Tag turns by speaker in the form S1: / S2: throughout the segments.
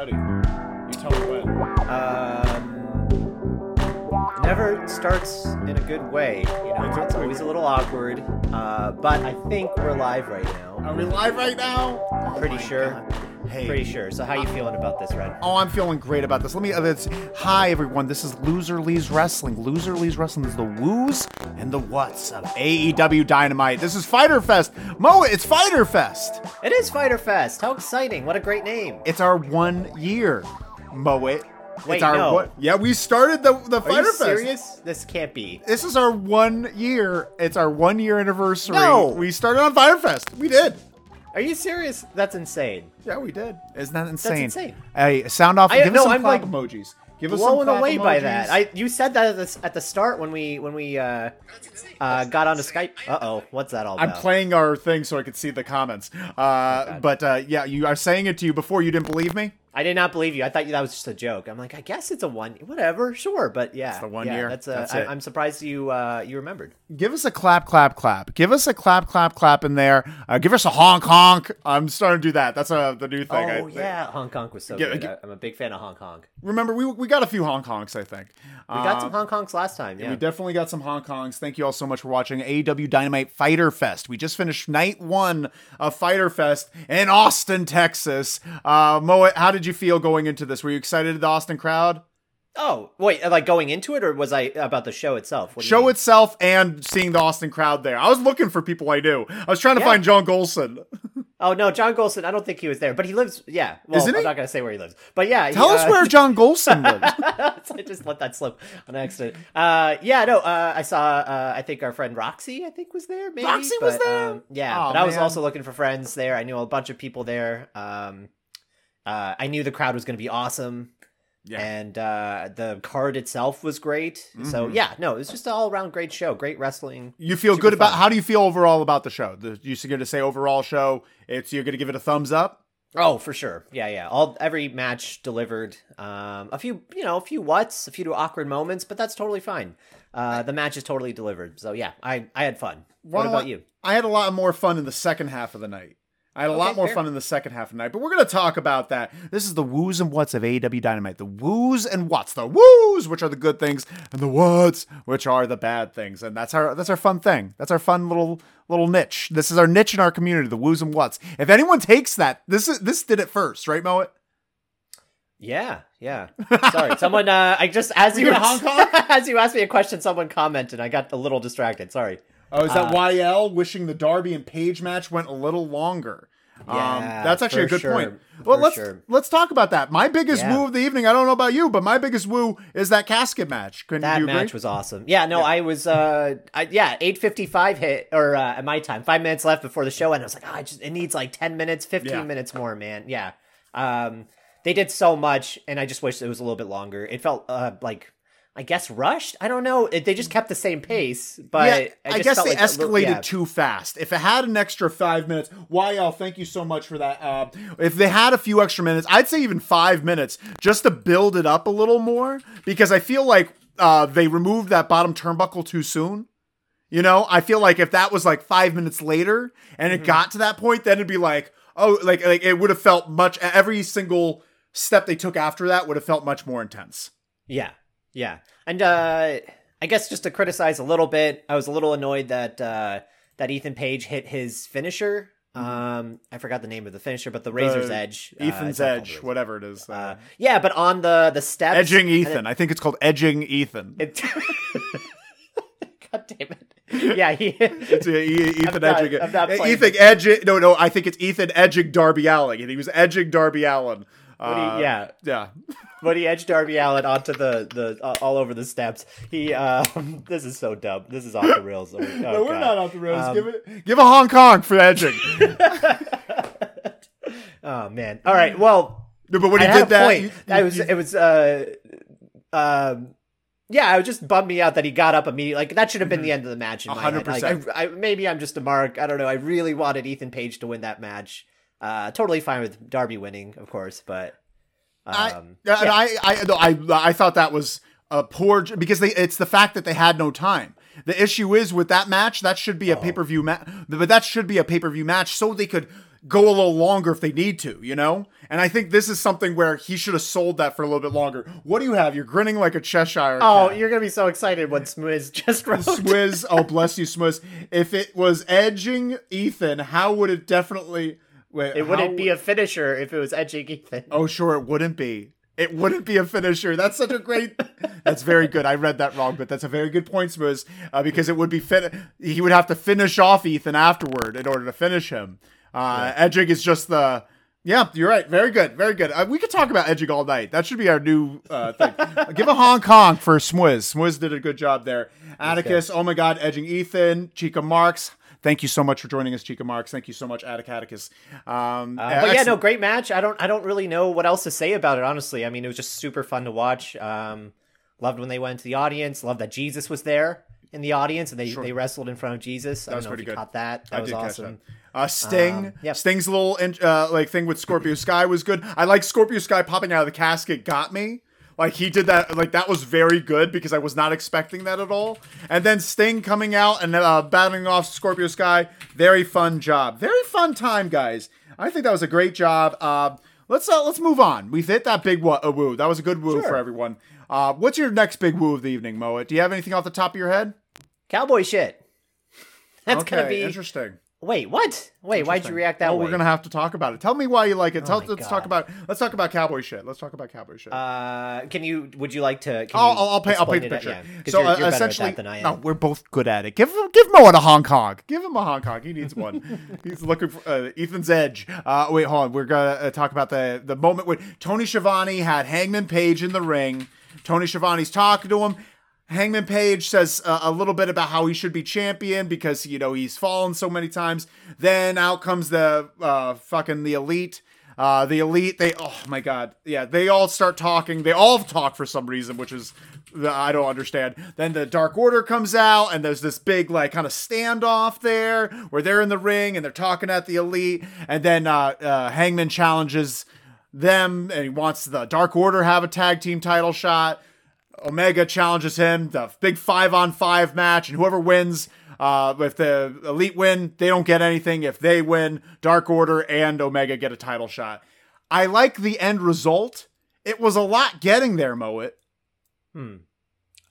S1: ready. You tell me when.
S2: Um, never starts in a good way. You know, it's always a little awkward. Uh, but I think we're live right now.
S1: Are we live right now? Oh
S2: Pretty
S1: my
S2: sure.
S1: God. Hey.
S2: Pretty sure. So how you feeling about this, Red?
S1: Oh, I'm feeling great about this. Let me. Uh, it's, hi, everyone. This is Loser Lee's Wrestling. Loser Lee's Wrestling is the woos and the whats of AEW Dynamite. This is Fighter Fest. Mo, it's Fighter Fest.
S2: It is Fighter Fest. How exciting! What a great name.
S1: It's our one year, Moet.
S2: Wait,
S1: it's our
S2: no.
S1: one- yeah, we started the the
S2: Are
S1: Fighter
S2: you
S1: Fest.
S2: serious? This can't be.
S1: This is our one year. It's our one year anniversary.
S2: No.
S1: We started on Fire Fest. We did.
S2: Are you serious? That's insane.
S1: Yeah, we did. Isn't that insane?
S2: That's insane.
S1: Hey, sound off.
S2: I-
S1: give
S2: no,
S1: us some
S2: I'm,
S1: clap
S2: like,
S1: emojis. Give us some
S2: Blown away by that. I you said that at the, at the start when we when we uh, uh, got onto Skype. Uh oh, what's that all about?
S1: I'm playing our thing so I could see the comments. Uh, but uh, yeah, you are saying it to you before. You didn't believe me.
S2: I did not believe you. I thought that was just a joke. I'm like, I guess it's a one, whatever, sure, but yeah,
S1: the one
S2: yeah,
S1: year.
S2: That's, uh,
S1: That's
S2: I,
S1: it.
S2: I'm surprised you uh, you remembered.
S1: Give us a clap, clap, clap. Give us a clap, clap, clap in there. Uh, give us a honk, honk. I'm starting to do that. That's uh, the new thing.
S2: Oh
S1: think.
S2: yeah, Hong Kong was so
S1: Yeah,
S2: good.
S1: gi-
S2: I, I'm a big fan of Hong Kong.
S1: Remember, we we got a few honk honks. I think
S2: We got some
S1: Uh,
S2: Hong Kongs last time. Yeah,
S1: We definitely got some Hong Kongs. Thank you all so much for watching AEW Dynamite Fighter Fest. We just finished night one of Fighter Fest in Austin, Texas. Uh, Moet, how did you feel going into this? Were you excited at the Austin crowd?
S2: Oh wait, like going into it, or was I about the show itself? What
S1: Show
S2: mean?
S1: itself and seeing the Austin crowd there. I was looking for people I knew. I was trying to
S2: Yeah.
S1: find John Golson.
S2: Oh no, John Golson. I don't think he was there, but he lives. Yeah, well,
S1: Isn't
S2: I'm
S1: he?
S2: not gonna say where he lives, but yeah.
S1: Tell
S2: he,
S1: us
S2: uh,
S1: where John Golson lives.
S2: I just let that slip on accident. Uh, yeah, no, uh, I saw. Uh, I think our friend Roxy, I think, was there. Maybe
S1: Roxy was there?
S2: Um, yeah,
S1: Aw,
S2: but I was
S1: man.
S2: also looking for friends there. I knew a bunch of people there. Um, uh, I knew the crowd was going to be awesome,
S1: Yeah.
S2: and uh, the card itself was great. So
S1: Mhm.
S2: yeah, no, it was just an all around great show. Great wrestling.
S1: You feel good about
S2: fun.
S1: how do you feel overall about the show? The, you going to say overall show? It's you're going to give it a thumbs up.
S2: Oh, for sure. Yeah, yeah. All every match delivered. Um, a few, you know, a few whats, a few awkward moments, but that's totally fine. Uh, the match is totally delivered. So yeah, I I had fun. What about you?
S1: I had a lot more fun in the second half of the night. I had a
S2: Okay,
S1: lot more
S2: fair.
S1: fun in the second half of the night, but we're going to talk about that. This is the woos and whats of AEW Dynamite. The woos and whats. The woos, which are the good things, and the whats, which are the bad things. And that's our that's our fun thing. That's our fun little little niche. This is our niche in our community, the woos and whats. If anyone takes that, this is this did it first, right, Moet?
S2: Yeah, yeah. Sorry, someone. Uh, I just as
S1: We
S2: you
S1: go to Hong Kong?
S2: as you asked me a question, someone commented. I got a little distracted. Sorry.
S1: Oh, is that
S2: Uh,
S1: YL wishing the Darby and Page match went a little longer? um,
S2: Yeah,
S1: that's actually a good
S2: sure,
S1: point. Well,
S2: for
S1: let's
S2: sure.
S1: let's talk about that. My biggest
S2: Yeah.
S1: woo of the evening. I don't know about you, but my biggest woo is that casket match. Couldn't
S2: That match
S1: agree?
S2: was awesome. Yeah, no, I was. uh I, Yeah, eight fifty five hit or uh, at my time, five minutes left before the show, and I was like, oh, I just it needs like ten minutes, fifteen
S1: Yeah.
S2: minutes more, man. Yeah. Um, they did so much, and I just wish it was a little bit longer. It felt uh like. I guess rushed. I don't know. They just kept the same pace, but
S1: yeah,
S2: I,
S1: I, guess
S2: felt
S1: they
S2: like a little-
S1: escalated
S2: yeah.
S1: too fast. If it had an extra five minutes, YL, thank you so much for that. Uh, if they had a few extra minutes, I'd say even five minutes just to build it up a little more, because I feel like uh, they removed that bottom turnbuckle too soon. You know, I feel like if that was like five minutes later and it
S2: Mhm.
S1: got to that point, then it'd be like, oh, like like it would have felt much. Every single step they took after that would have felt much more intense.
S2: Yeah, yeah, and uh, I guess just to criticize a little bit, I was a little annoyed that uh, that Ethan Page hit his finisher. Um, I forgot the name of the finisher, but the Razor's
S1: The
S2: Edge, uh,
S1: Ethan's
S2: called
S1: edge, whatever it is.
S2: Uh,
S1: Uh,
S2: yeah, but on the the steps,
S1: edging Ethan. I think it's called edging Ethan.
S2: It, God damn it! Yeah, he.
S1: It's uh, Ethan
S2: not-
S1: edging.
S2: I'm not
S1: uh, Ethan edging. No, no. I think it's Ethan edging Darby Allin, and he was edging Darby Allin.
S2: Do
S1: Uh,
S2: yeah.
S1: yeah.
S2: when he edged Darby Allin onto the the uh, all over the steps, he um, this is so dumb. This is off the rails. Oh,
S1: no, we're
S2: God.
S1: not off the rails.
S2: Um,
S1: give it. Give a Hong Kong for edging.
S2: oh man! All right, well.
S1: no, but when he
S2: I
S1: did that,
S2: point.
S1: you-
S2: I was
S1: you-
S2: it was uh um yeah, it was just bummed me out that he got up immediately. Like that should have been the end of the match. In
S1: Mm-hmm. A
S2: my
S1: hundred
S2: head. Like,
S1: percent.
S2: I, I, maybe I'm just a mark. I don't know. I really wanted Ethan Page to win that match. Uh, totally fine with Darby winning, of course, but um,
S1: I, yeah, I, I, no, I, I thought that was a poor because they. It's the fact that they had no time. The issue is with that match. That should be a
S2: Oh.
S1: pay per view match, but that should be a pay per view match so they could go a little longer if they need to, you know? And I think this is something where he should have sold that for a little bit longer. What do you have? You're grinning like a Cheshire.
S2: Oh,
S1: cat.
S2: you're gonna be so excited when Smiz just wrote.
S1: Swizz. Oh, bless you, Swizz. If it was edging Ethan, how would it definitely? Wait,
S2: It wouldn't
S1: how-
S2: be a finisher if it was edging Ethan.
S1: Oh, sure, it wouldn't be. It wouldn't be a finisher. That's such a great. that's very good. I read that wrong, but that's a very good point, Smooth, uh, because it would be fin- He would have to finish off Ethan afterward in order to finish him. Uh, Edging is just the. Yeah, you're right. Very good. Very good. Uh, we could talk about edging all night. That should be our new uh, thing. Give a Hong Kong for Swizz. Swizz did a good job there. Atticus, oh my God, edging Ethan. Chica Marks. Thank you so much for joining us, Chica Marks. Thank you so much, Attic Atticus. Um,
S2: Uh, but yeah, no, great match. I don't, I don't really know what else to say about it. Honestly, I mean, it was just super fun to watch. Um, loved when they went to the audience. Loved that Jesus was there in the audience and they, they wrestled in front of Jesus. I don't know if you
S1: good.
S2: caught that. That
S1: I
S2: was awesome.
S1: that. Uh, Sting,
S2: Um, yep.
S1: Sting's little in- uh, like thing with Scorpio Sky was good. I like Scorpio Sky popping out of the casket got me. Like he did that, like that was very good because I was not expecting that at all. And then Sting coming out and uh, battling off Scorpio Sky, very fun job, very fun time, guys. I think that was a great job. Uh, let's uh, let's move on. We've hit that big wo- uh, woo. That was a good woo
S2: Sure.
S1: for everyone. Uh, what's your next big woo of the evening, Moet? Do you have anything off the top of your head?
S2: Cowboy shit. That's
S1: okay,
S2: gonna be.
S1: interesting.
S2: Wait, what? Wait, why'd you react that
S1: well,
S2: way?
S1: we're gonna have to talk about it. Tell me why you like it. Tell,
S2: my
S1: let's talk about let's talk about cowboy shit. Let's talk about cowboy shit.
S2: Uh, can you? Would you like to? Can
S1: I'll, I'll, I'll paint. I'll paint the picture.
S2: Yeah,
S1: so
S2: you're,
S1: uh,
S2: you're
S1: essentially,
S2: at that than I am.
S1: no, we're both good at it. Give him, give Mo a Hong Kong. Give him a Hong Kong. He needs one. He's looking for uh, Ethan's edge. Uh, wait, hold on. We're gonna uh, talk about the the moment when Tony Schiavone had Hangman Page in the ring. Tony Schiavone's talking to him. Hangman Page says uh, a little bit about how he should be champion because you know he's fallen so many times. Then out comes the uh, fucking the elite. Uh, the elite, they oh my god, yeah, they all start talking. They all talk for some reason, which is I don't understand. Then the Dark Order comes out, and there's this big like kind of standoff there where they're in the ring and they're talking at the elite, and then uh, uh, Hangman challenges them, and he wants the Dark Order have a tag team title shot. Omega challenges him, the big five on five match, and whoever wins, uh, if the Elite win, they don't get anything. If they win, Dark Order and Omega get a title shot. I like the end result. It was a lot getting there, Moet. Hmm.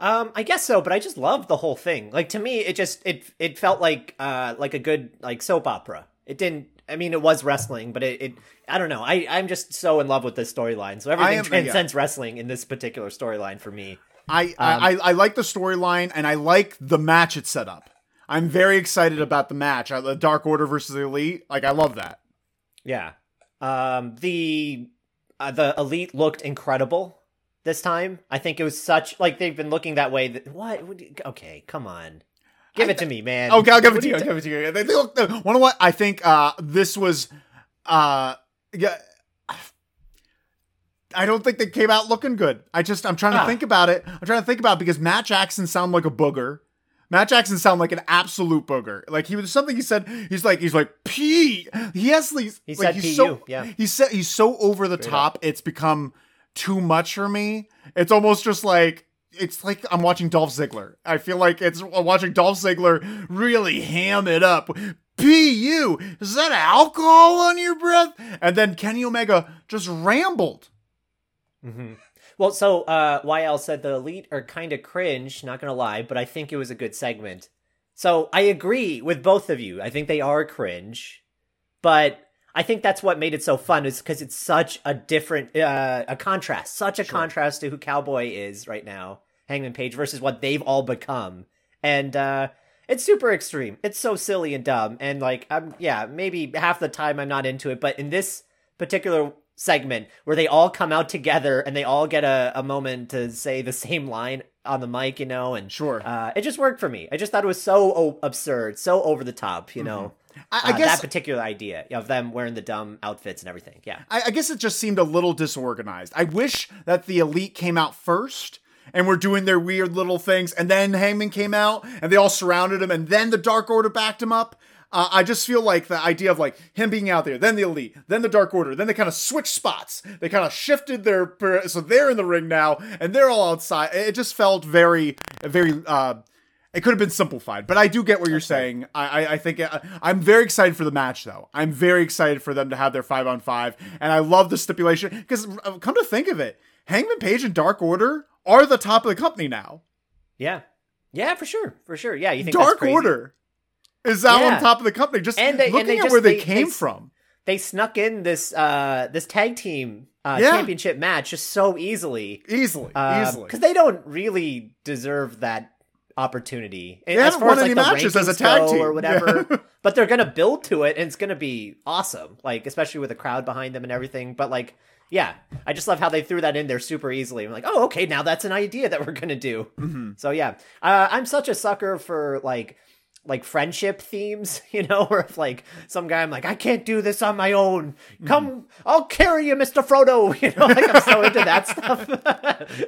S2: Um, I guess so, but I just loved the whole thing. Like to me, it just it it felt like uh like a good like soap opera. It didn't. I mean, it was wrestling, but it, it I don't know. I I'm just so in love with this storyline. So everything
S1: am- yeah.
S2: transcends wrestling in this particular storyline for me.
S1: I, I, I I like the storyline and I like the match it set up. I'm very excited about the match. Uh, The Dark Order versus the Elite. Like I love that.
S2: Yeah. Um, the uh, the elite looked incredible this time. I think it was such like they've been looking that way. That, what? Okay, come on, give it to me, man.
S1: Okay, I'll give it to you. I'll give it to you. They, look. They, what? I think uh, this was. Uh, yeah. I don't think they came out looking good. I just I'm trying to
S2: Ah.
S1: think about it. I'm trying to think about it because Matt Jackson sound like a booger. Matt Jackson sound like an absolute booger. Like he was something he said. He's like he's like P. He has these.
S2: He
S1: like,
S2: said
S1: he's
S2: PU,
S1: So,
S2: yeah.
S1: He said he's so over the top. It's become too much for me. It's almost just like it's like I'm watching Dolph Ziggler. I feel like it's I'm watching Dolph Ziggler really ham it up. Pu, is that alcohol on your breath? And then Kenny Omega just rambled.
S2: Mhm. Well, so uh, YL said the elite are kind of cringe. Not gonna lie, but I think it was a good segment. So I agree with both of you. I think they are cringe, but I think that's what made it so fun is because it's such a different, uh, a contrast, such a contrast to who Cowboy is right now, Hangman Page versus what they've all become, and uh, it's super extreme. It's so silly and dumb, and like, I'm yeah, maybe half the time I'm not into it, but in this particular segment where they all come out together and they all get a, a moment to say the same line on the mic, you know, and
S1: Sure.
S2: uh, it just worked for me. I just thought it was so o- absurd, so over the top, you know.
S1: I, I
S2: Uh,
S1: guess
S2: that particular idea of them wearing the dumb outfits and everything. Yeah.
S1: I, I guess it just seemed a little disorganized. I wish that the elite came out first and were doing their weird little things, and then Hangman came out and they all surrounded him, and then the Dark Order backed him up. Uh, I just feel like the idea of like him being out there, then the elite, then the Dark Order, then they kind of switched spots. They kind of shifted their so they're in the ring now and they're all outside. It just felt very, very. uh It could have been simplified, but I do get what you're saying. I, I, I think uh, I'm very excited for the match, though. I'm very excited for them to have their five on five, and I love the stipulation because come to think of it, Hangman Page and Dark Order are the top of the company now.
S2: Yeah, yeah, for sure, for sure. Yeah, you think
S1: Dark Order is now yeah. on top of the company? Just and they, looking and they at just, where they, they came they, from.
S2: They snuck in this uh this tag team uh, yeah. championship match just so easily,
S1: easily, uh, easily,
S2: because they don't really deserve that opportunity
S1: they as far as like the matches as a tag team
S2: or whatever. Yeah. but they're gonna build to it, and it's gonna be awesome. Like especially with a crowd behind them and everything. But like, yeah, I just love how they threw that in there super easily. I'm like, oh, okay, now that's an idea that we're gonna do. Mm-hmm. So yeah, uh, I'm such a sucker for like like friendship themes, you know, where if like some guy I'm like, I can't do this on my own. Come, mm. I'll carry you, Mr. Frodo. You know, like I'm so into that stuff.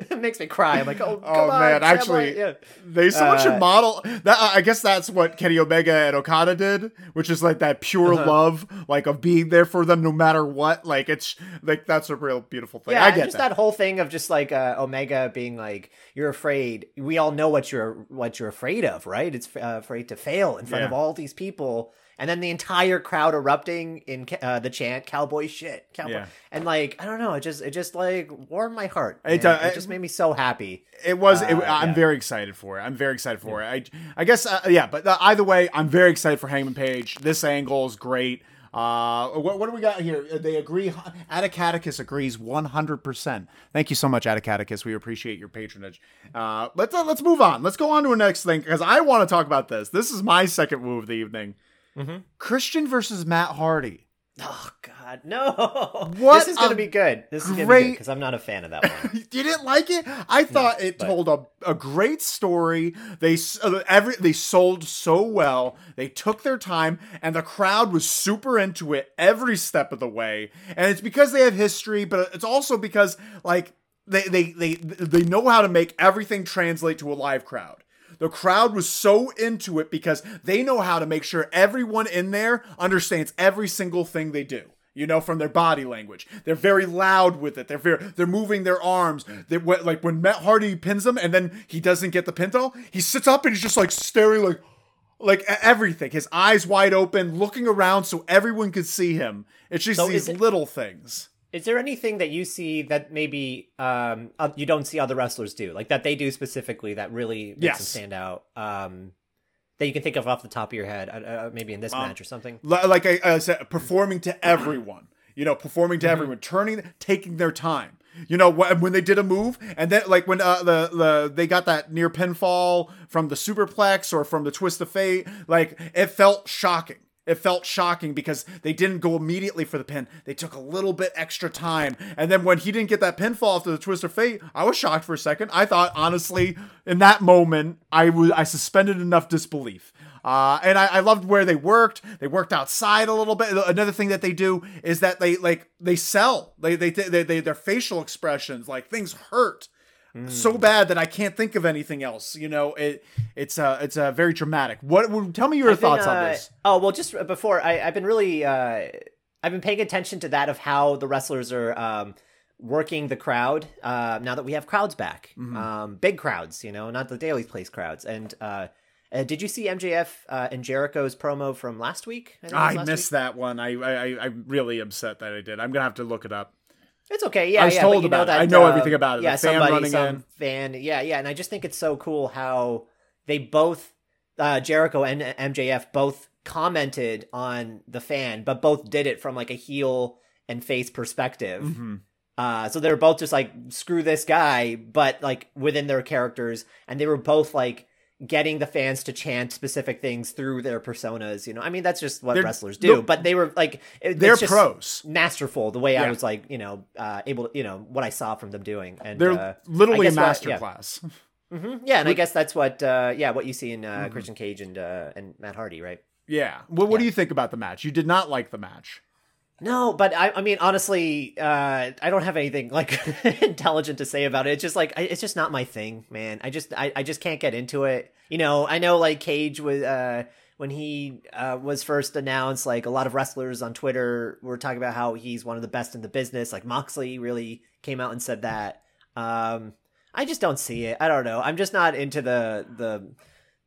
S2: it makes me cry. I'm like, oh, oh man,
S1: actually, yeah. they someone uh, should model that. I guess that's what Kenny Omega and Okada did, which is like that pure uh-huh. love, like of being there for them no matter what. Like it's like that's a real beautiful thing. Yeah, I get
S2: just
S1: that.
S2: that whole thing of just like uh, Omega being like, you're afraid. We all know what you're what you're afraid of, right? It's uh, afraid to fail in front yeah. of all these people and then the entire crowd erupting in uh, the chant "cowboy shit," cowboy, yeah. and like I don't know, it just it just like warmed my heart. It, uh, it, just made me so happy.
S1: It was. Uh, it, I'm yeah. very excited for it. I'm very excited for yeah. it. I I guess uh, yeah, but uh, either way, I'm very excited for Hangman Page. This angle is great. Uh, what, what do we got here? They agree. Atticatticus agrees 100%. Thank you so much, Atticatticus. We appreciate your patronage. Uh, let's uh, let's move on. Let's go on to a next thing because I want to talk about this. This is my second move of the evening. Mm-hmm. Christian versus Matt Hardy.
S2: Oh God, no! What this is going to be good. This is going to be because I'm not a fan of that one.
S1: you didn't like it? I thought no, it but... told a, a great story. They uh, every they sold so well. They took their time, and the crowd was super into it every step of the way. And it's because they have history, but it's also because like they they they they know how to make everything translate to a live crowd. The crowd was so into it because they know how to make sure everyone in there understands every single thing they do you know from their body language. They're very loud with it. They're very they're moving their arms. They like when matt hardy pins him and then he doesn't get the pinto he sits up and he's just like staring like like everything. His eyes wide open looking around so everyone could see him. It's just so these it, little things.
S2: Is there anything that you see that maybe um, you don't see other wrestlers do, like that they do specifically that really makes yes. them stand out? Um, that you can think of off the top of your head, uh, uh maybe in this um, match or something.
S1: Like I, I, said, performing to everyone. You know, performing to mm-hmm. everyone, turning, taking their time. You know when they did a move, and then like when uh, the the they got that near pinfall from the superplex or from the twist of fate, like it felt shocking it felt shocking because they didn't go immediately for the pin. They took a little bit extra time. And then when he didn't get that pinfall after the twist of fate, I was shocked for a second. I thought, honestly, in that moment, I was I suspended enough disbelief. Uh, and I, I loved where they worked. They worked outside a little bit. Another thing that they do is that they like they sell. They they they, they their facial expressions like things hurt so bad that I can't think of anything else. You know, it it's uh it's uh, very dramatic. What tell me your I've thoughts
S2: been, uh,
S1: on this?
S2: Oh well, just before I I've been really uh I've been paying attention to that of how the wrestlers are um working the crowd uh now that we have crowds back mm-hmm. um big crowds you know not the Daily's Place crowds and uh uh, did you see MJF uh, and Jericho's promo from last week?
S1: I, I last missed week? that one. I, I I'm really upset that I did. I'm gonna have to look it up.
S2: It's okay. Yeah,
S1: I was
S2: yeah,
S1: told about know that, it. I know uh, everything about it.
S2: Yeah,
S1: the fan
S2: somebody,
S1: running
S2: some
S1: in.
S2: fan. Yeah, yeah, and I just think it's so cool how they both, uh, Jericho and MJF, both commented on the fan, but both did it from like a heel and face perspective. Mm-hmm. Uh, so they were both just like screw this guy, but like within their characters, and they were both like getting the fans to chant specific things through their personas. You know, I mean, that's just what they're, wrestlers do. But they were like, it,
S1: they're pros,
S2: masterful. The way yeah. I was like, you know, uh, able to, you know, what I saw from them doing, and
S1: they're
S2: uh,
S1: literally a masterclass.
S2: Yeah. Mm-hmm. yeah, and I guess that's what, uh, yeah, what you see in uh, mm-hmm. Christian Cage and uh, and Matt Hardy, right?
S1: Yeah. Well, what yeah. do you think about the match? You did not like the match.
S2: No, but I, I mean, honestly, uh, I don't have anything like intelligent to say about it. It's just like I, it's just not my thing, man. I just I, I just can't get into it. You know, I know like Cage was uh, when he uh, was first announced. Like a lot of wrestlers on Twitter were talking about how he's one of the best in the business. Like Moxley really came out and said that. Um, I just don't see it. I don't know. I'm just not into the the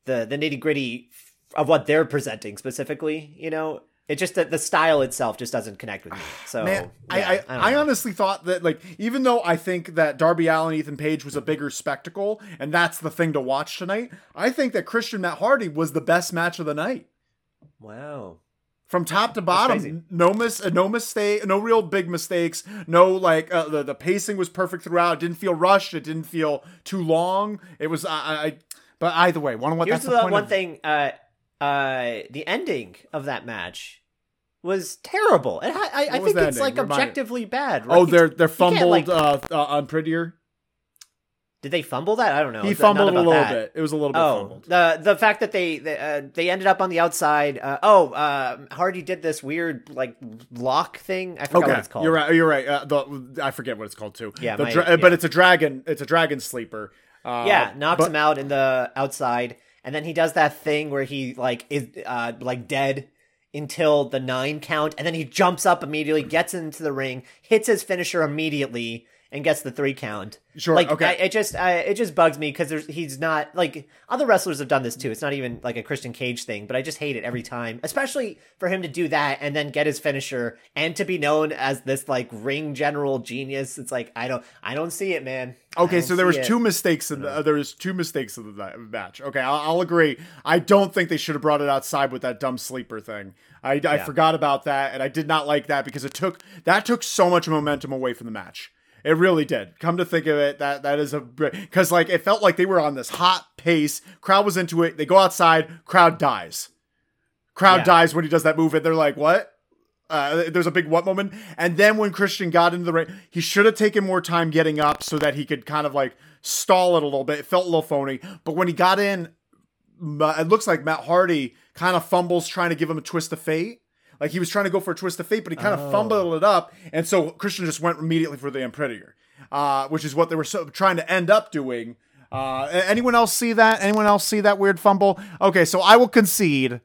S2: the the nitty gritty of what they're presenting specifically. You know, it just the, the style itself just doesn't connect with me. So
S1: Man,
S2: yeah,
S1: I I,
S2: don't
S1: I honestly thought that like even though I think that Darby Allin Ethan Page was a bigger spectacle and that's the thing to watch tonight, I think that Christian Matt Hardy was the best match of the night.
S2: wow.
S1: From top to bottom, no mis uh, no mistake, no real big mistakes. No like uh, the the pacing was perfect throughout. It didn't feel rushed. It didn't feel too long. It was I. I but either way, one what
S2: Here's
S1: that's
S2: the,
S1: the
S2: one
S1: of-
S2: thing. Uh, uh, the ending of that match was terrible. It ha- I, I think it's
S1: ending?
S2: like
S1: Remind
S2: objectively bad.
S1: Oh, they're they're fumbled
S2: like-
S1: uh, uh, on Unprettier.
S2: Did they fumble that? I don't know.
S1: He fumbled a little
S2: that.
S1: bit. It was a little bit
S2: Oh,
S1: fumbled.
S2: the the fact that they they, uh, they ended up on the outside. Uh, oh, uh, Hardy did this weird like lock thing. I forgot what it's called.
S1: you're right. You're right. Uh, the, I forget what it's called too.
S2: Yeah, my-
S1: dra-
S2: yeah.
S1: but it's a dragon. It's a dragon sleeper. Uh,
S2: yeah, knocks
S1: but-
S2: him out in the outside, and then he does that thing where he like is uh like dead until the nine count, and then he jumps up immediately, gets into the ring, hits his finisher immediately, and gets the three count.
S1: Sure,
S2: Like
S1: okay.
S2: I, it just I, it just bugs me because there's he's not like other wrestlers have done this too. It's not even like a Christian Cage thing, but I just hate it every time, especially for him to do that and then get his finisher and to be known as this like ring general genius. It's like I don't I don't see it, man.
S1: Okay, so there was
S2: it.
S1: two mistakes in the, uh, there was two mistakes in the match. Okay, I'll, I'll agree. I don't think they should have brought it outside with that dumb sleeper thing. I, I
S2: Yeah.
S1: forgot about that, and I did not like that because it took that took so much momentum away from the match. It really did. Come to think of it, that that is a because like it felt like they were on this hot pace. Crowd was into it. They go outside. Crowd dies. Crowd
S2: Yeah.
S1: dies when he does that move, and they're like, "What?" Uh, there's a big what moment, and then when Christian got into the ring, he should have taken more time getting up so that he could kind of like stall it a little bit. It felt a little phony, but when he got in, it looks like Matt Hardy kind of fumbles trying to give him a twist of fate. Like he was trying to go for a twist of fate, but he kind
S2: Oh.
S1: of fumbled it up, and so Christian just went immediately for the Unprettier, uh, which is what they were so trying to end up doing. Uh, anyone else see that? Anyone else see that weird fumble? Okay, so I will concede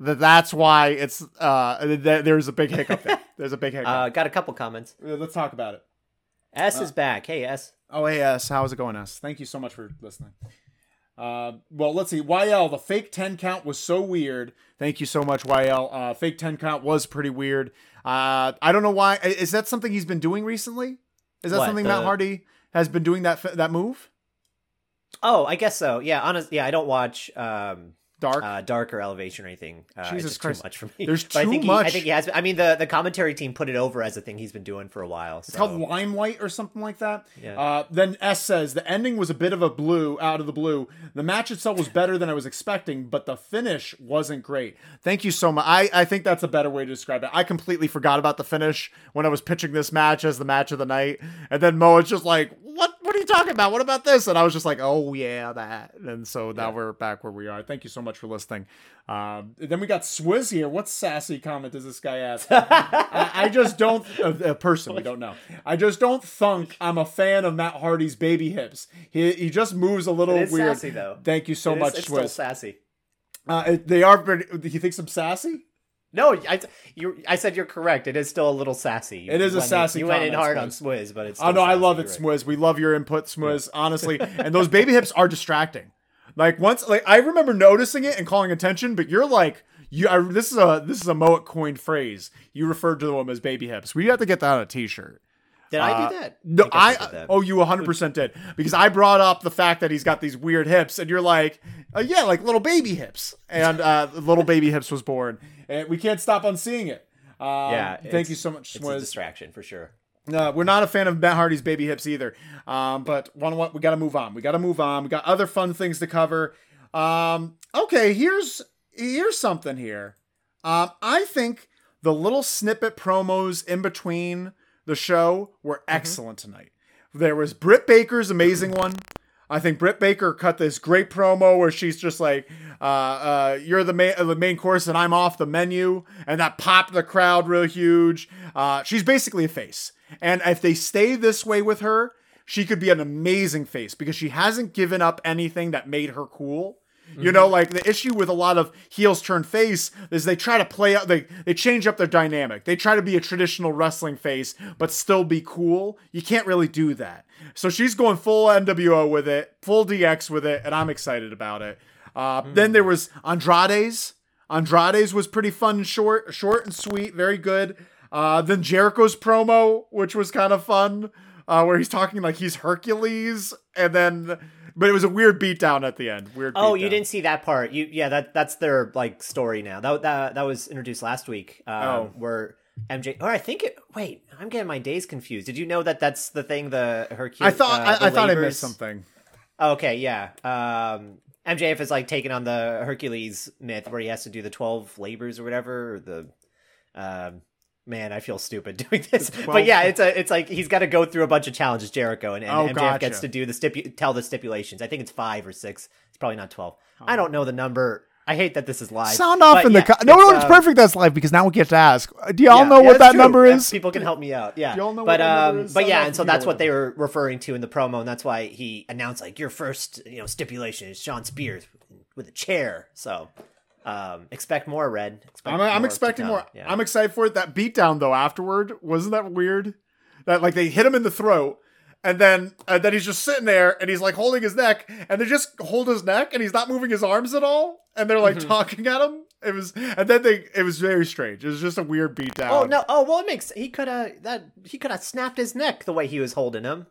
S1: that that's why it's uh, th- there's a big hiccup there. There's a big hiccup.
S2: Uh, got a couple comments.
S1: Let's talk about it.
S2: S
S1: Uh,
S2: is back. Hey S.
S1: Oh, hey, S. How's it going, S? Thank you so much for listening. Uh, well, let's see. YL, the fake 10 count was so weird. Thank you so much, YL. Uh, fake 10 count was pretty weird. Uh, I don't know why. Is that something he's been doing recently? Is that
S2: What,
S1: something
S2: the-
S1: Matt Hardy has been doing that that move?
S2: Oh, I guess so. Yeah, honest. Yeah, I don't watch um
S1: Dark.
S2: uh, dark or elevation or anything. Uh, it's
S1: Jesus
S2: just
S1: Christ.
S2: too much for me.
S1: There's
S2: But I
S1: too
S2: think
S1: much.
S2: He, I think he has. I mean, the the commentary team put it over as a thing he's been doing for a while.
S1: It's
S2: So.
S1: called Limelight or something like that.
S2: Yeah.
S1: Uh, then S says the ending was a bit of a blue out of the blue. The match itself was better than I was expecting, but the finish wasn't great. Thank you so much. I, I think that's a better way to describe it. I completely forgot about the finish when I was pitching this match as the match of the night, and then Mo is just like, "What? What are you talking about? What about this?" And I was just like, "Oh yeah, that." And so now
S2: Yeah.
S1: we're back where we are. Thank you so much for listening. Um, then we got Swizz here. What sassy comment does this guy ask? I, I just don't. A, a person we don't know. I just don't thunk. I'm a fan of Matt Hardy's baby hips. He he just moves a little
S2: It is
S1: weird.
S2: sassy, though.
S1: Thank you so
S2: It is-
S1: much,
S2: It's still
S1: Swizz.
S2: sassy.
S1: Uh, they are. Pretty, he thinks I'm sassy.
S2: No, I you I said you're correct. It is still a little sassy. You
S1: It is a sassy
S2: You went in hard on
S1: Swizz.
S2: Swizz, but it's.
S1: Oh no, I love it,
S2: right.
S1: Swizz. We love your input, Swizz. Honestly, and those baby hips are distracting. Like once, like I remember noticing it and calling attention, but you're like, you. I, this is a this is a Moet coined phrase. You referred to them as baby hips. We have to get that on a T-shirt.
S2: Did I
S1: Uh,
S2: do that?
S1: No, I.
S2: did that.
S1: oh, you 100 percent did because I brought up the fact that he's got these weird hips, and you're like, uh, yeah, like little baby hips, and uh, little baby hips was born, and we can't stop on seeing it. Um,
S2: yeah.
S1: thank you so much,
S2: It's a distraction for sure.
S1: No, we're not a fan of Matt Hardy's baby hips either. Um, but one what we got to move on. We got to move on. We got other fun things to cover. Um, okay, here's here's something here. Um, I think the little snippet promos in between the show were excellent tonight. There was Britt Baker's amazing one. I think Britt Baker cut this great promo where she's just like, uh, uh, "You're the main the main course, and I'm off the menu," and that popped the crowd real huge. Uh, she's basically a face, and if they stay this way with her, she could be an amazing face because she hasn't given up anything that made her cool. You know, like the issue with a lot of heels turn face is they try to play out they they change up their dynamic. They try to be a traditional wrestling face but still be cool. You can't really do that. So she's going full NWO with it, full DX with it, and I'm excited about it. Uh, Then there was Andrade's. Andrade's was pretty fun, short, short and sweet, very good. Uh, then Jericho's promo, which was kind of fun, uh, where he's talking like he's Hercules, and then, but it was a weird beatdown at the end. Weird.
S2: Oh, you didn't see that part. You yeah, that that's their like story now. That that that was introduced last week. Um,
S1: Oh.
S2: where MJ or I think it. Wait, I'm getting my days confused. Did you know that that's the thing? The Hercules.
S1: I thought
S2: uh,
S1: I, I thought I missed something.
S2: Oh, okay, yeah. Um, MJF is like taking on the Hercules myth where he has to do the twelve labors or whatever. Or the um, man, I feel stupid doing this,
S1: The
S2: but yeah, it's a it's like he's got to go through a bunch of challenges, Jericho, and, and
S1: Oh,
S2: MJF
S1: gotcha.
S2: gets to do the stipu- tell the stipulations. I think it's five or six. It's probably not twelve. I don't know the number. I hate that this is live.
S1: Sound off in the
S2: yeah,
S1: co- no, no, it's
S2: uh,
S1: perfect. That's live because now we get to ask. Do y'all
S2: yeah,
S1: know
S2: yeah,
S1: what that
S2: true.
S1: number is?
S2: People can help me out. Yeah.
S1: Y'all know
S2: but um, but yeah, and so that's what
S1: what
S2: they were referring to in the promo, and that's why he announced like your first, you know, stipulation is Shawn Spears with a chair. So um, expect more, Red. Expect
S1: I'm, I'm expecting more.
S2: Yeah.
S1: I'm excited for it. That beatdown though afterward wasn't that weird? That like they hit him in the throat, and then and then he's just sitting there and he's like holding his neck, and they just hold his neck, and he's not moving his arms at all, and they're like
S2: Mhm.
S1: talking at him. It was, and then they, it was very strange. It was just a weird beatdown.
S2: Oh no! Oh well, it makes he could have that he could have snapped his neck the way he was holding him.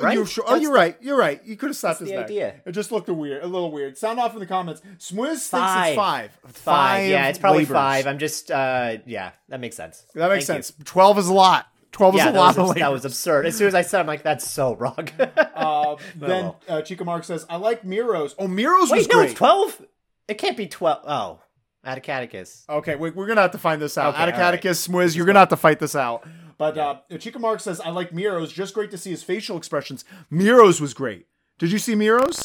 S2: Right?
S1: You're sure, oh, you're right. You're right. You could have slapped
S2: That's
S1: his
S2: the
S1: neck.
S2: idea.
S1: It just looked a weird, a little weird. Sound off in the comments. Swizz thinks
S2: Five.
S1: it's five.
S2: Five. Yeah, it's probably
S1: labors.
S2: five. I'm just uh yeah, that makes sense.
S1: That makes
S2: Thank you.
S1: sense. Twelve is a lot. Twelve
S2: Yeah,
S1: is a
S2: that
S1: lot
S2: was, that was absurd. As soon as I said, I'm like, that's so wrong.
S1: Uh, then uh, Chica Mark says, "I like Miro's." Oh, Miro's was
S2: Wait, no,
S1: great.
S2: it's twelve. It can't be twelve. Oh, Atticus.
S1: okay, we, we're gonna have to find this out.
S2: Okay,
S1: Atticus, Swizz, you're gonna have to fight this out. But uh, Chica Mark says, "I like Miro's. Just great to see his facial expressions. Miro's was great. Did you see Miro's?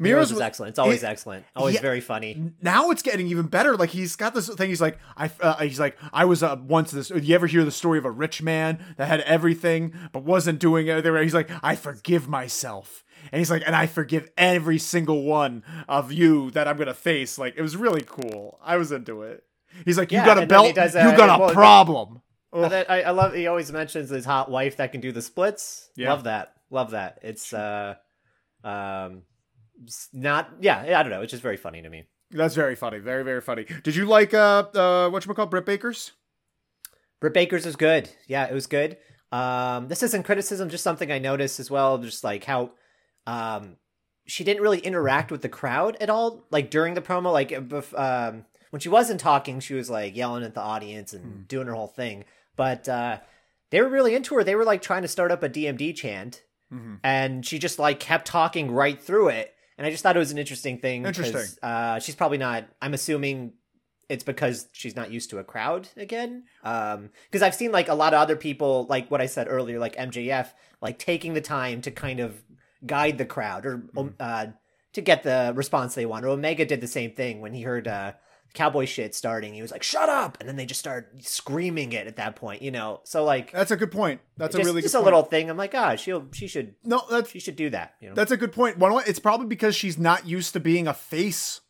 S2: Miro's is excellent. It's always
S1: he-
S2: excellent. Always
S1: yeah.
S2: very funny.
S1: now it's getting even better. Like he's got this thing. He's like, I. Uh, he's like, I was uh, once this. You ever hear the story of a rich man that had everything but wasn't doing it? He's like, I forgive myself, and he's like, and I forgive every single one of you that I'm gonna face. Like it was really cool. I was into it. He's like, you
S2: Yeah,
S1: got a
S2: and then he
S1: belt.
S2: does,
S1: you
S2: uh,
S1: got a
S2: well,
S1: problem.
S2: I, I love. He always mentions his hot wife that can do the splits.
S1: Yeah.
S2: Love that. Love that. It's uh, um, not. Yeah, I don't know. It's just very funny to me.
S1: That's very funny. Very very funny. Did you like uh uh what you call Britt Baker's?
S2: Britt Baker's was good. Yeah, it was good. Um, this isn't criticism, just something I noticed as well. Just like how, um, she didn't really interact with the crowd at all. Like during the promo, like uh, um, when she wasn't talking, she was like yelling at the audience and doing her whole thing. But uh, they were really into her. They were like trying to start up a DMD chant,
S1: Mm-hmm.
S2: and she just like kept talking right through it. And I just thought it was an interesting thing.
S1: Interesting.
S2: Uh, she's probably not. I'm assuming it's because she's not used to a crowd again. Um, because I've seen like a lot of other people, like what I said earlier, like MJF, like taking the time to kind of guide the crowd or um, uh to get the response they want. Or Omega did the same thing when he heard uh cowboy shit starting. He was like, "Shut up!" and then they just start screaming it at that point. You know, so like
S1: That's a good point. That's
S2: just,
S1: a really
S2: just
S1: good
S2: a
S1: point.
S2: little thing. I'm like, ah, she'll she should
S1: No, that's
S2: she should do that. You know,
S1: That's a good point. One, it's probably because she's not used to being a face.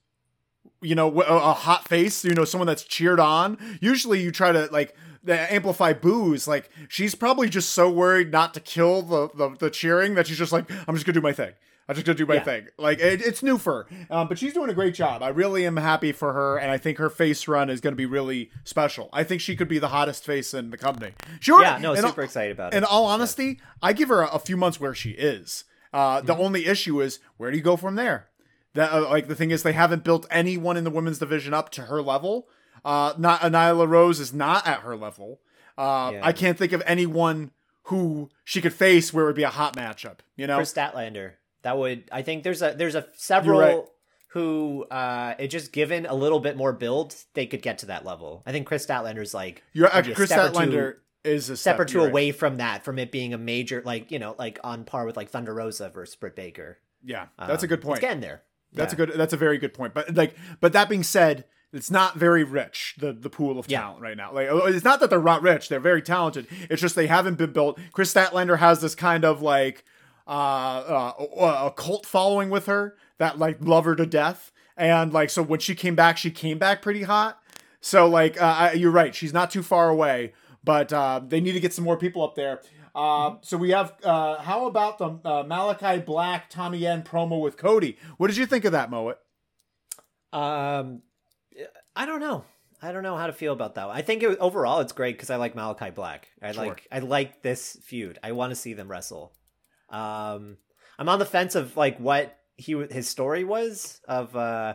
S1: You know, a, a hot face. You know, someone that's cheered on. Usually, you try to like amplify booze. Like she's probably just so worried not to kill the the, the cheering that she's just like, I'm just gonna do my thing. I'm just gonna do my
S2: Yeah.
S1: thing. Like it, it's new for her, um, but she's doing a great job. I really am happy for her, and I think her face run is going to be really special. I think she could be the hottest face in the company. Sure.
S2: yeah, no, super excited about it.
S1: in all honesty, I give her a, a few months where she is. Uh, the
S2: Mm-hmm.
S1: only issue is where do you go from there? That uh, like the thing is they haven't built anyone in the women's division up to her level. Uh, not Nyla Rose is not at her level. Uh,
S2: Yeah.
S1: I can't think of anyone who she could face where it would be a hot matchup. You know,
S2: Kris Statlander. That would I think there's a there's a several
S1: right.
S2: who uh it just given a little bit more build, they could get to that level. I think Kris Statlander's like
S1: you're
S2: maybe a Kris
S1: Statlander is a
S2: step or two
S1: you're right.
S2: away from that, from it being a major like, you know, like on par with like Thunder Rosa versus Britt Baker.
S1: Yeah, that's a
S2: Um,
S1: good point.
S2: It's getting there.
S1: That's
S2: Yeah.
S1: a good. That's a very good point. But like, but that being said, it's not very rich the the pool of
S2: Yeah.
S1: talent right now. Like, oh, it's not that they're not rich; they're very talented. It's just they haven't been built. Kris Statlander has this kind of like uh, uh a cult following with her that like love her to death, and like so when she came back, she came back pretty hot. So like, uh, I- you're right; she's not too far away. But uh, they need to get some more people up there. Uh, so we have. Uh, how about the uh, Malakai Black Tommy End promo with Cody? What did you think of that, Moet?
S2: Um, I don't know. I don't know how to feel about that. One. I think it, overall it's great because I like Malakai Black. I
S1: Sure.
S2: like I like this feud. I want to see them wrestle. Um, I'm on the fence of like what he his story was of uh,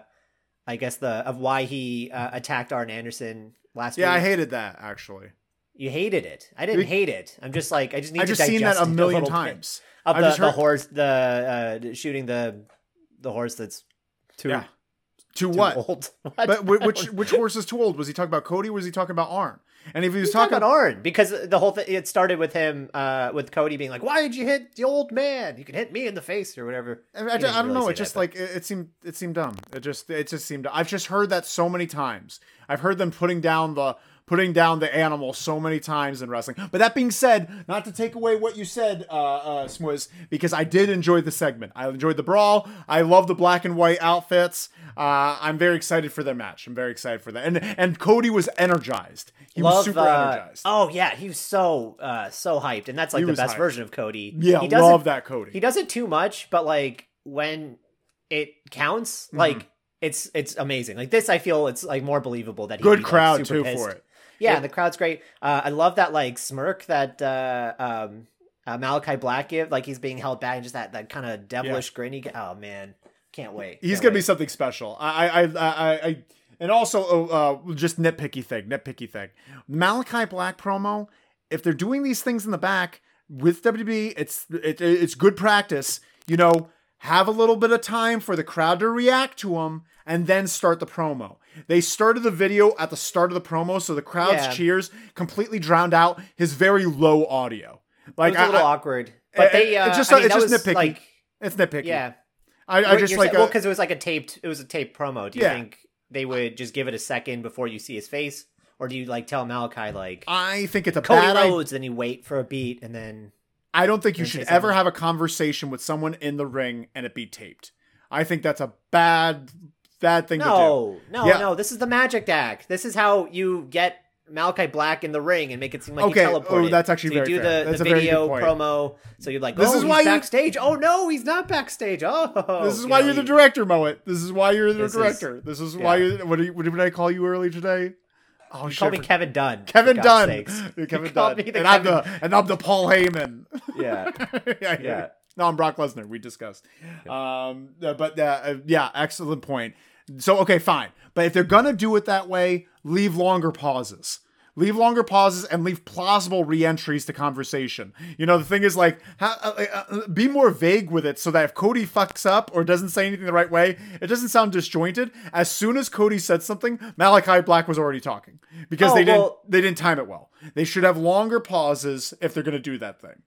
S2: I guess the of why he uh, attacked Arn Anderson last week.
S1: Yeah, I hated that actually.
S2: you hated it. I didn't
S1: We-
S2: hate it. I'm just like I just need
S1: I
S2: to
S1: just seen that a
S2: it
S1: million
S2: bit.
S1: times.
S2: Of the, the horse, the uh, shooting the the horse that's too,
S1: Yeah. To
S2: too
S1: what?
S2: old. What?
S1: But which which horse is too old? Was he talking about Cody? or Was he talking about Arn? And if he was
S2: talking
S1: talking,
S2: about Arn because the whole thing it started with him uh with Cody being like, "Why did you hit the old man? You can hit me in the face or whatever."
S1: I, I, I don't
S2: really
S1: know. It just
S2: that,
S1: like it, it seemed it seemed dumb. It just it just seemed. I've just heard that so many times. I've heard them putting down the putting down the animal so many times in wrestling. But that being said, not to take away what you said, uh, uh, Swiz, because I did enjoy the segment. I enjoyed the brawl. I love the black and white outfits. Uh, I'm very excited for their match. I'm very excited for that. And and Cody was energized. He
S2: Love,
S1: was super
S2: uh,
S1: energized.
S2: Oh yeah, he was so uh so hyped, and that's like
S1: He
S2: the best
S1: hyped.
S2: version of Cody.
S1: yeah,
S2: he does
S1: love that Cody.
S2: He does it too much, but like when it counts,
S1: Mm-hmm.
S2: like it's it's amazing. Like this, I feel it's like more believable that he'd
S1: Good
S2: be, like,
S1: crowd
S2: super
S1: too
S2: pissed.
S1: for it.
S2: Yeah, the crowd's great. Uh, I love that like smirk that uh, um, uh, Malakai Black give, like he's being held back, and just that that kind of devilish grin. He, oh man, can't wait.
S1: He's
S2: Can't
S1: gonna be something special. I, I, I, I, I and also, uh, just nitpicky thing, nitpicky thing. Malakai Black promo. If they're doing these things in the back with WWE, it's it, it's good practice. You know, have a little bit of time for the crowd to react to him, and then start the promo. They started the video at the start of the promo, so the crowd's
S2: Yeah.
S1: cheers completely drowned out his very low audio.
S2: It
S1: Like
S2: was a
S1: I-
S2: little
S1: I-
S2: awkward, but they uh,
S1: it's just
S2: I mean,
S1: it's just nitpicky.
S2: Like,
S1: it's nitpicky.
S2: yeah,
S1: I, I just like
S2: saying- well because it was like a taped, it was a taped promo. Do you
S1: Yeah.
S2: think they would just give it a second before you see his face, or do you like tell Malakai like
S1: I think it's a
S2: Cody
S1: bad.
S2: Rhodes, then you wait for a beat, and then
S1: I don't think you should ever have a conversation with someone in the ring and it be taped. I think that's a bad, bad thing to do.
S2: no, no,
S1: Yeah.
S2: no. This is the magic act. This is how you get Malakai Black in the ring and make it seem like
S1: Okay,
S2: he teleported.
S1: oh, that's actually
S2: so you
S1: very
S2: do
S1: fair.
S2: the,
S1: That's
S2: the video promo. So you're like,
S1: This
S2: oh,
S1: is
S2: he's
S1: why you-
S2: backstage. Oh no, he's not backstage. Oh.
S1: This is
S2: you
S1: why
S2: know,
S1: you're the director, Moet. This is why you're the
S2: This is-
S1: director. this is why
S2: yeah.
S1: you. What, did you- what did I call you earlier today? Oh,
S2: You call me Kevin Dunn.
S1: Kevin Dunn.
S2: sakes.
S1: You're Kevin
S2: You
S1: Dunn. and I'm the and I'm the Paul Heyman.
S2: Yeah.
S1: yeah,
S2: Yeah.
S1: No, I'm Brock Lesnar. We discussed. Um, uh, but uh, uh, yeah, excellent point. So okay, fine. But if they're gonna do it that way, leave longer pauses. Leave longer pauses and leave plausible re-entries to conversation. You know, the thing is like, ha- uh, uh, be more vague with it so that if Cody fucks up or doesn't say anything the right way, it doesn't sound disjointed. As soon as Cody said something, Malakai Black was already talking because
S2: Oh,
S1: they didn't
S2: well-
S1: they didn't time it well. They should have longer pauses if they're gonna do that thing.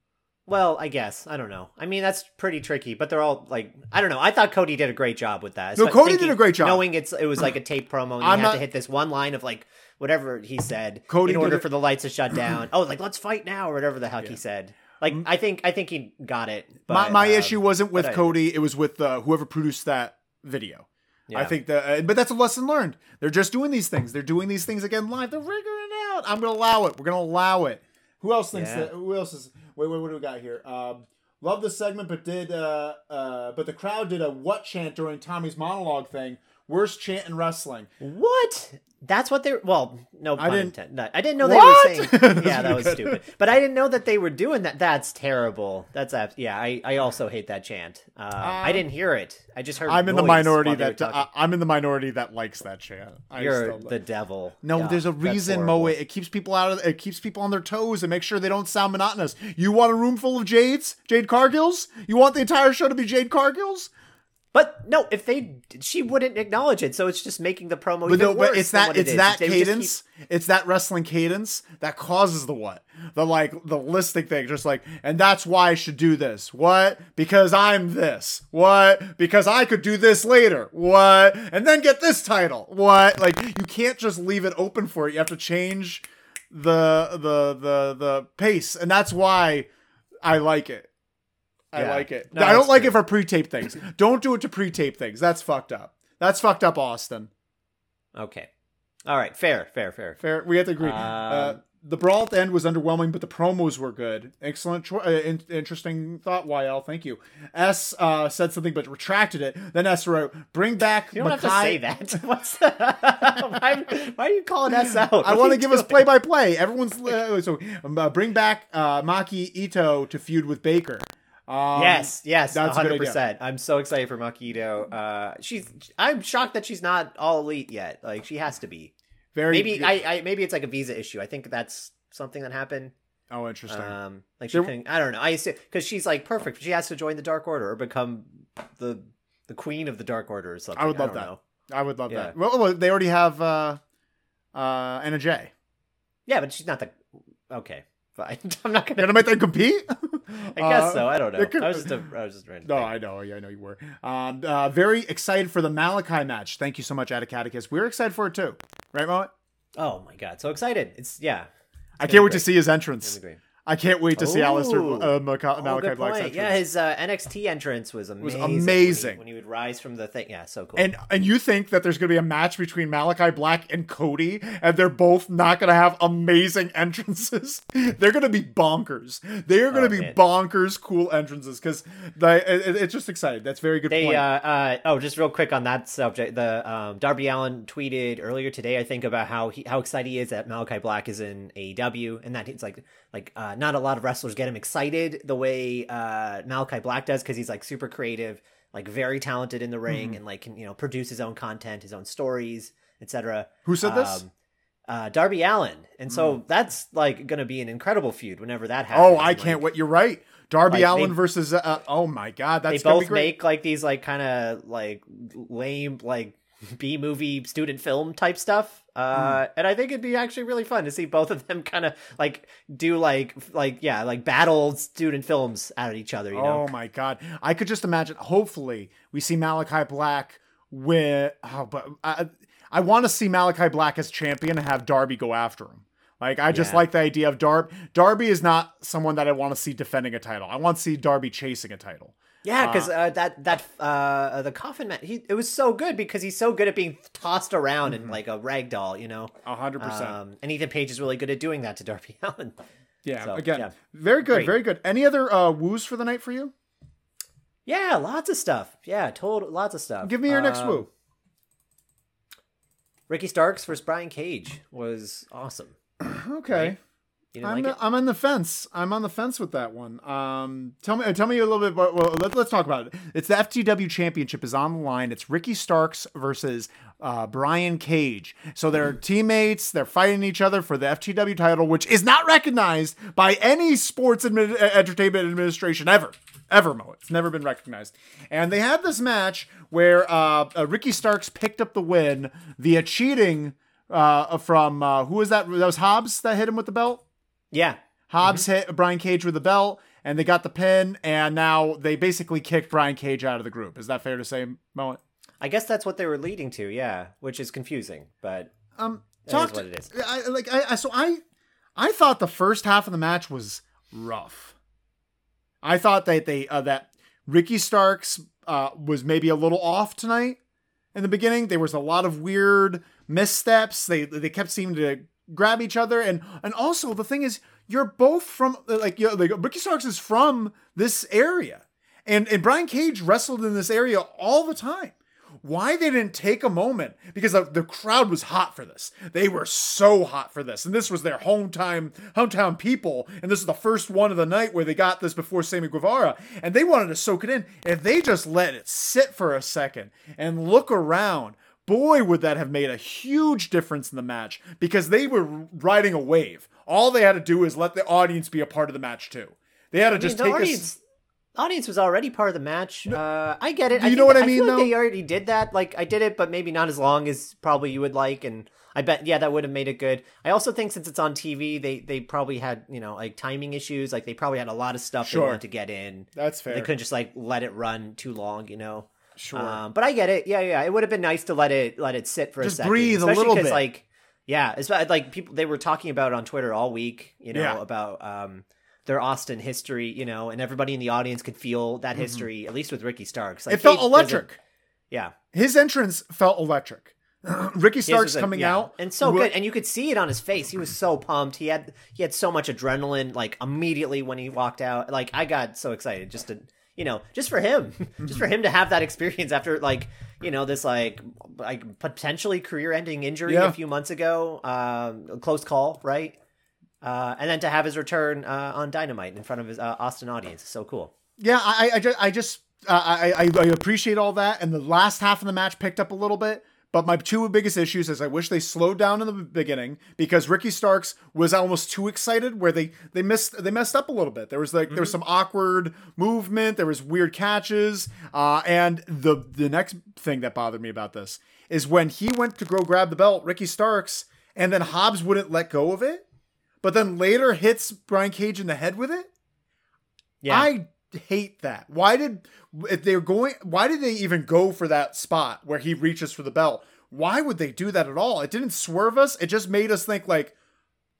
S2: Well, I guess I don't know. I mean, that's pretty tricky, but they're all like, I don't know. I thought Cody did a great job with that.
S1: No, Cody did a great job.
S2: knowing it's it was like a tape promo, and you had
S1: not-
S2: to hit this one line of like whatever he said
S1: Cody
S2: in order for the lights to shut down. oh, like let's fight now or whatever the heck he said. Like I think I think he got it. But,
S1: my my
S2: um,
S1: issue wasn't with Cody; it was with uh, whoever produced that video. I think that, uh, but that's a lesson learned. They're just doing these things. They're doing these things again live. They're figuring it out. I'm gonna allow it. We're gonna allow it. Who else thinks
S2: Yeah.
S1: that? Who else is? Wait, wait. What do we got here? Um, love the segment, but did uh, uh, but the crowd did a what chant during Tommy's monologue thing? Worst chant in wrestling.
S2: What? That's what they're. Well, no pun
S1: didn't-
S2: intended. No, I didn't know they were saying. Yeah, that was
S1: good.
S2: stupid. But I didn't know that they were doing that. That's terrible. That's abs- yeah. I, I also hate that chant. Uh, I didn't hear it. I just heard.
S1: I'm in the minority
S2: while they were
S1: that uh. I'm in the minority that likes that chant. I
S2: You're the devil.
S1: No,
S2: Yeah,
S1: there's a reason. Moe. It keeps people out of it keeps people on their toes and make sure they don't sound monotonous. You want a room full of Jades? Jade Cargills? You want the entire show to be Jade Cargills?
S2: But no, if they, she wouldn't acknowledge it. So it's just making the promo
S1: But
S2: even
S1: no,
S2: worse
S1: but it's that
S2: what it
S1: it's that
S2: They would just
S1: cadence. It's that wrestling cadence that causes the what? The like the listing thing, just like, and that's why I should do this. What? Because I'm this. What? Because I could do this later. What? And then get this title. What? Like you can't just leave it open for it. You have to change the the the the pace, and that's why I like it. I
S2: Yeah.
S1: like it.
S2: No,
S1: I don't like
S2: true.
S1: it for pre-tape things. Don't do it to pre-tape things. That's fucked up. That's fucked up, Austin.
S2: Okay. All right. Fair. Fair. Fair.
S1: Fair. We have to agree.
S2: Um,
S1: uh, the brawl at the end was underwhelming, but the promos were good. Excellent, cho- uh, in- interesting thought, YL. Thank you. S uh, said something but retracted it. Then S wrote, "Bring back."
S2: You don't have to say that. What's why, why are you calling S out?
S1: I
S2: What are
S1: want to
S2: you
S1: give us play by play. Everyone's uh, so um, uh, bring back uh, Maki Itoh to feud with Baker. Um,
S2: yes, yes,
S1: that's
S2: 100%. I'm so excited for Maki Itoh. Uh, she's. I'm shocked that she's not all elite yet. Like she has to be.
S1: very
S2: Maybe. I, I. Maybe it's like a visa issue. I think that's something that happened.
S1: Oh, interesting.
S2: Um, like she
S1: There-
S2: can. I don't know. I because she's like perfect. She has to join the Dark Order or become the the queen of the Dark Order or something.
S1: I would love
S2: don't
S1: that.
S2: know.
S1: I would love
S2: yeah.
S1: that. Well, well, they already have uh, uh, Anna Jay.
S2: Yeah, but she's not the. Okay, fine. I'm not gonna.
S1: Gonna make them compete?
S2: I guess
S1: Uh,
S2: so. I don't know.
S1: could-
S2: I was just. A, I was just
S1: No. I know. Yeah, I know you were. Um, uh, very excited for the Malakai match. Thank you so much, Atticus. We're excited for it too. Right, Mo?
S2: Oh my god, so excited! It's yeah.
S1: I can't wait to see his
S2: It's
S1: entrance.
S2: Gonna be great.
S1: I can't wait to see
S2: Aleister
S1: uh, Malakai,
S2: Oh, Malakai
S1: Black's entrance.
S2: Yeah, his uh, NXT entrance was amazing.
S1: was
S2: when he- when he, would rise from the thing. Yeah, so cool.
S1: And and you think that there's gonna be a match between Malakai Black and Cody, and they're both not gonna have amazing entrances? they're gonna be bonkers. They're gonna
S2: Oh,
S1: be
S2: man.
S1: bonkers, cool entrances because it, it- it's just exciting. That's very good
S2: they
S1: point.
S2: uh, uh oh just real quick on that subject the um darby allin tweeted earlier today i think about how he how excited he is that malakai black is in aew and that it's like like uh not a lot of wrestlers get him excited the way uh malakai black does because he's like super creative like very talented in the ring
S1: Mm-hmm.
S2: and like can you know produce his own content his own stories etc
S1: Who said this?
S2: um, uh, Darby Allin, and so that's like going to be an incredible feud whenever that happens.
S1: oh, I
S2: And,
S1: can't
S2: like,
S1: wait. You're right. Darby
S2: like,
S1: Allin
S2: they-
S1: versus. Uh, oh my God, that's
S2: they both make like these like kind of like lame like B movie student film type stuff. Uh,
S1: Hmm.
S2: and I think it'd be actually really fun to see both of them kind of like do like like yeah like battle student films at each other. You know,
S1: Oh my god! I could just imagine. Hopefully, we see Malakai Black with. Oh, but I, I want to see Malakai Black as champion and have Darby go after him. Like I just
S2: Yeah.
S1: like the idea of Darby. Darby is not someone that I want to see defending a title. I want to see Darby chasing a title.
S2: Yeah, because uh, that that uh the coffin man he it was so good because he's so good at being tossed around
S1: Mm-hmm.
S2: in like a rag doll. You know,
S1: A hundred percent.
S2: um, and Ethan Page is really good at doing that to Darby Allin.
S1: Yeah.
S2: so,
S1: again,
S2: yeah.
S1: very good.
S2: Great.
S1: Very good. Any other uh, woos for the night for you?
S2: Yeah, lots of stuff. Yeah, total lots of stuff.
S1: Give me your next
S2: Um,
S1: woo.
S2: Ricky Starks versus Brian Cage was awesome.
S1: Okay.
S2: right?
S1: I'm,
S2: like it?
S1: I'm on the fence. I'm on the fence with that one. Um, tell me, tell me a little bit. About, well, let, let's talk about it. It's the FTW Championship is on the line. It's Ricky Starks versus uh, Brian Cage. So they're teammates. They're fighting each other for the FTW title, which is not recognized by any sports admi- entertainment administration ever. Ever, Mo. It's never been recognized. And they had this match where uh, uh, Ricky Starks picked up the win via cheating uh, from uh, who was that? That was Hobbs that hit him with the belt.
S2: Yeah.
S1: Hobbs hit Brian Cage with the belt, and they got the pin, and now they basically kicked Brian Cage out of the group. Is that fair to say, Mo?
S2: I guess that's what they were leading to, yeah, which is confusing, but
S1: Um, talk to-
S2: it is.
S1: I, like I, I so I, I thought the first half of the match was rough. I thought that they uh, that Ricky Starks uh, was maybe a little off tonight in the beginning. There was a lot of weird missteps. They they kept seeming to grab each other, and and also the thing is, you're both from like you know, like Ricky Starks is from this area, and and Brian Cage wrestled in this area all the time. Why they didn't take a moment because the, the crowd was hot for this. They were so hot for this, and this was their hometown hometown people, and this is the first one of the night where they got this before Sammy Guevara, and they wanted to soak it in. If they just let it sit for a second and look around, boy, would that have made a huge difference in the match because they were riding a wave. All they had to do is let the audience be a part of the match too. They had to
S2: I mean,
S1: just
S2: the
S1: take
S2: audience, audience was already part of the match. Uh, I get it.
S1: Do you
S2: think
S1: know what I mean,
S2: feel like
S1: though?
S2: they already did that. Like I did it, but maybe not as long as probably you would like. And I bet, yeah, that would have made it good. I also think since it's on TV, they they probably had you know like timing issues. Like they probably had a lot of stuff
S1: Sure.
S2: they wanted to get in.
S1: That's fair.
S2: They couldn't just like let it run too long, you know.
S1: Sure.
S2: Um, but I get it. Yeah, yeah. It would have been nice to let it let it sit for
S1: Just
S2: a second.
S1: breathe a little bit.
S2: Like, yeah, it's like people they were talking about it on Twitter all week. You know
S1: Yeah.
S2: about um their Austin history. You know, and everybody in the audience could feel that history. At least with Ricky Starks, like,
S1: Mm-hmm. it felt
S2: doesn't-
S1: electric.
S2: Yeah,
S1: His entrance felt electric. Ricky Starks
S2: a-
S1: coming
S2: yeah.
S1: out
S2: and so
S1: Ro-
S2: good, and you could see it on his face. He was so pumped. He had he had so much adrenaline, like immediately when he walked out. Like I got so excited just to you know just for him, just for him to have that experience after like you know this like like potentially career ending injury
S1: Yeah.
S2: a few months ago, um, a close call, right? Uh, and then to have his return uh, on Dynamite in front of his uh, Austin audience is so cool.
S1: Yeah, I, I just, I just, uh, I, I, I appreciate all that, and the last half of the match picked up a little bit. But my two biggest issues is I wish they slowed down in the beginning because Ricky Starks was almost too excited, where they they missed they messed up a little bit. There was like there was some awkward movement, there was weird catches, uh, and the the next thing that bothered me about this is when he went to go grab the belt, Ricky Starks, and then Hobbs wouldn't let go of it, but then later hits Brian Cage in the head with it.
S2: Yeah,
S1: I hate that. Why did if they're going? Why did they even go for that spot where he reaches for the belt? Why would they do that at all? It didn't swerve us. It just made us think like,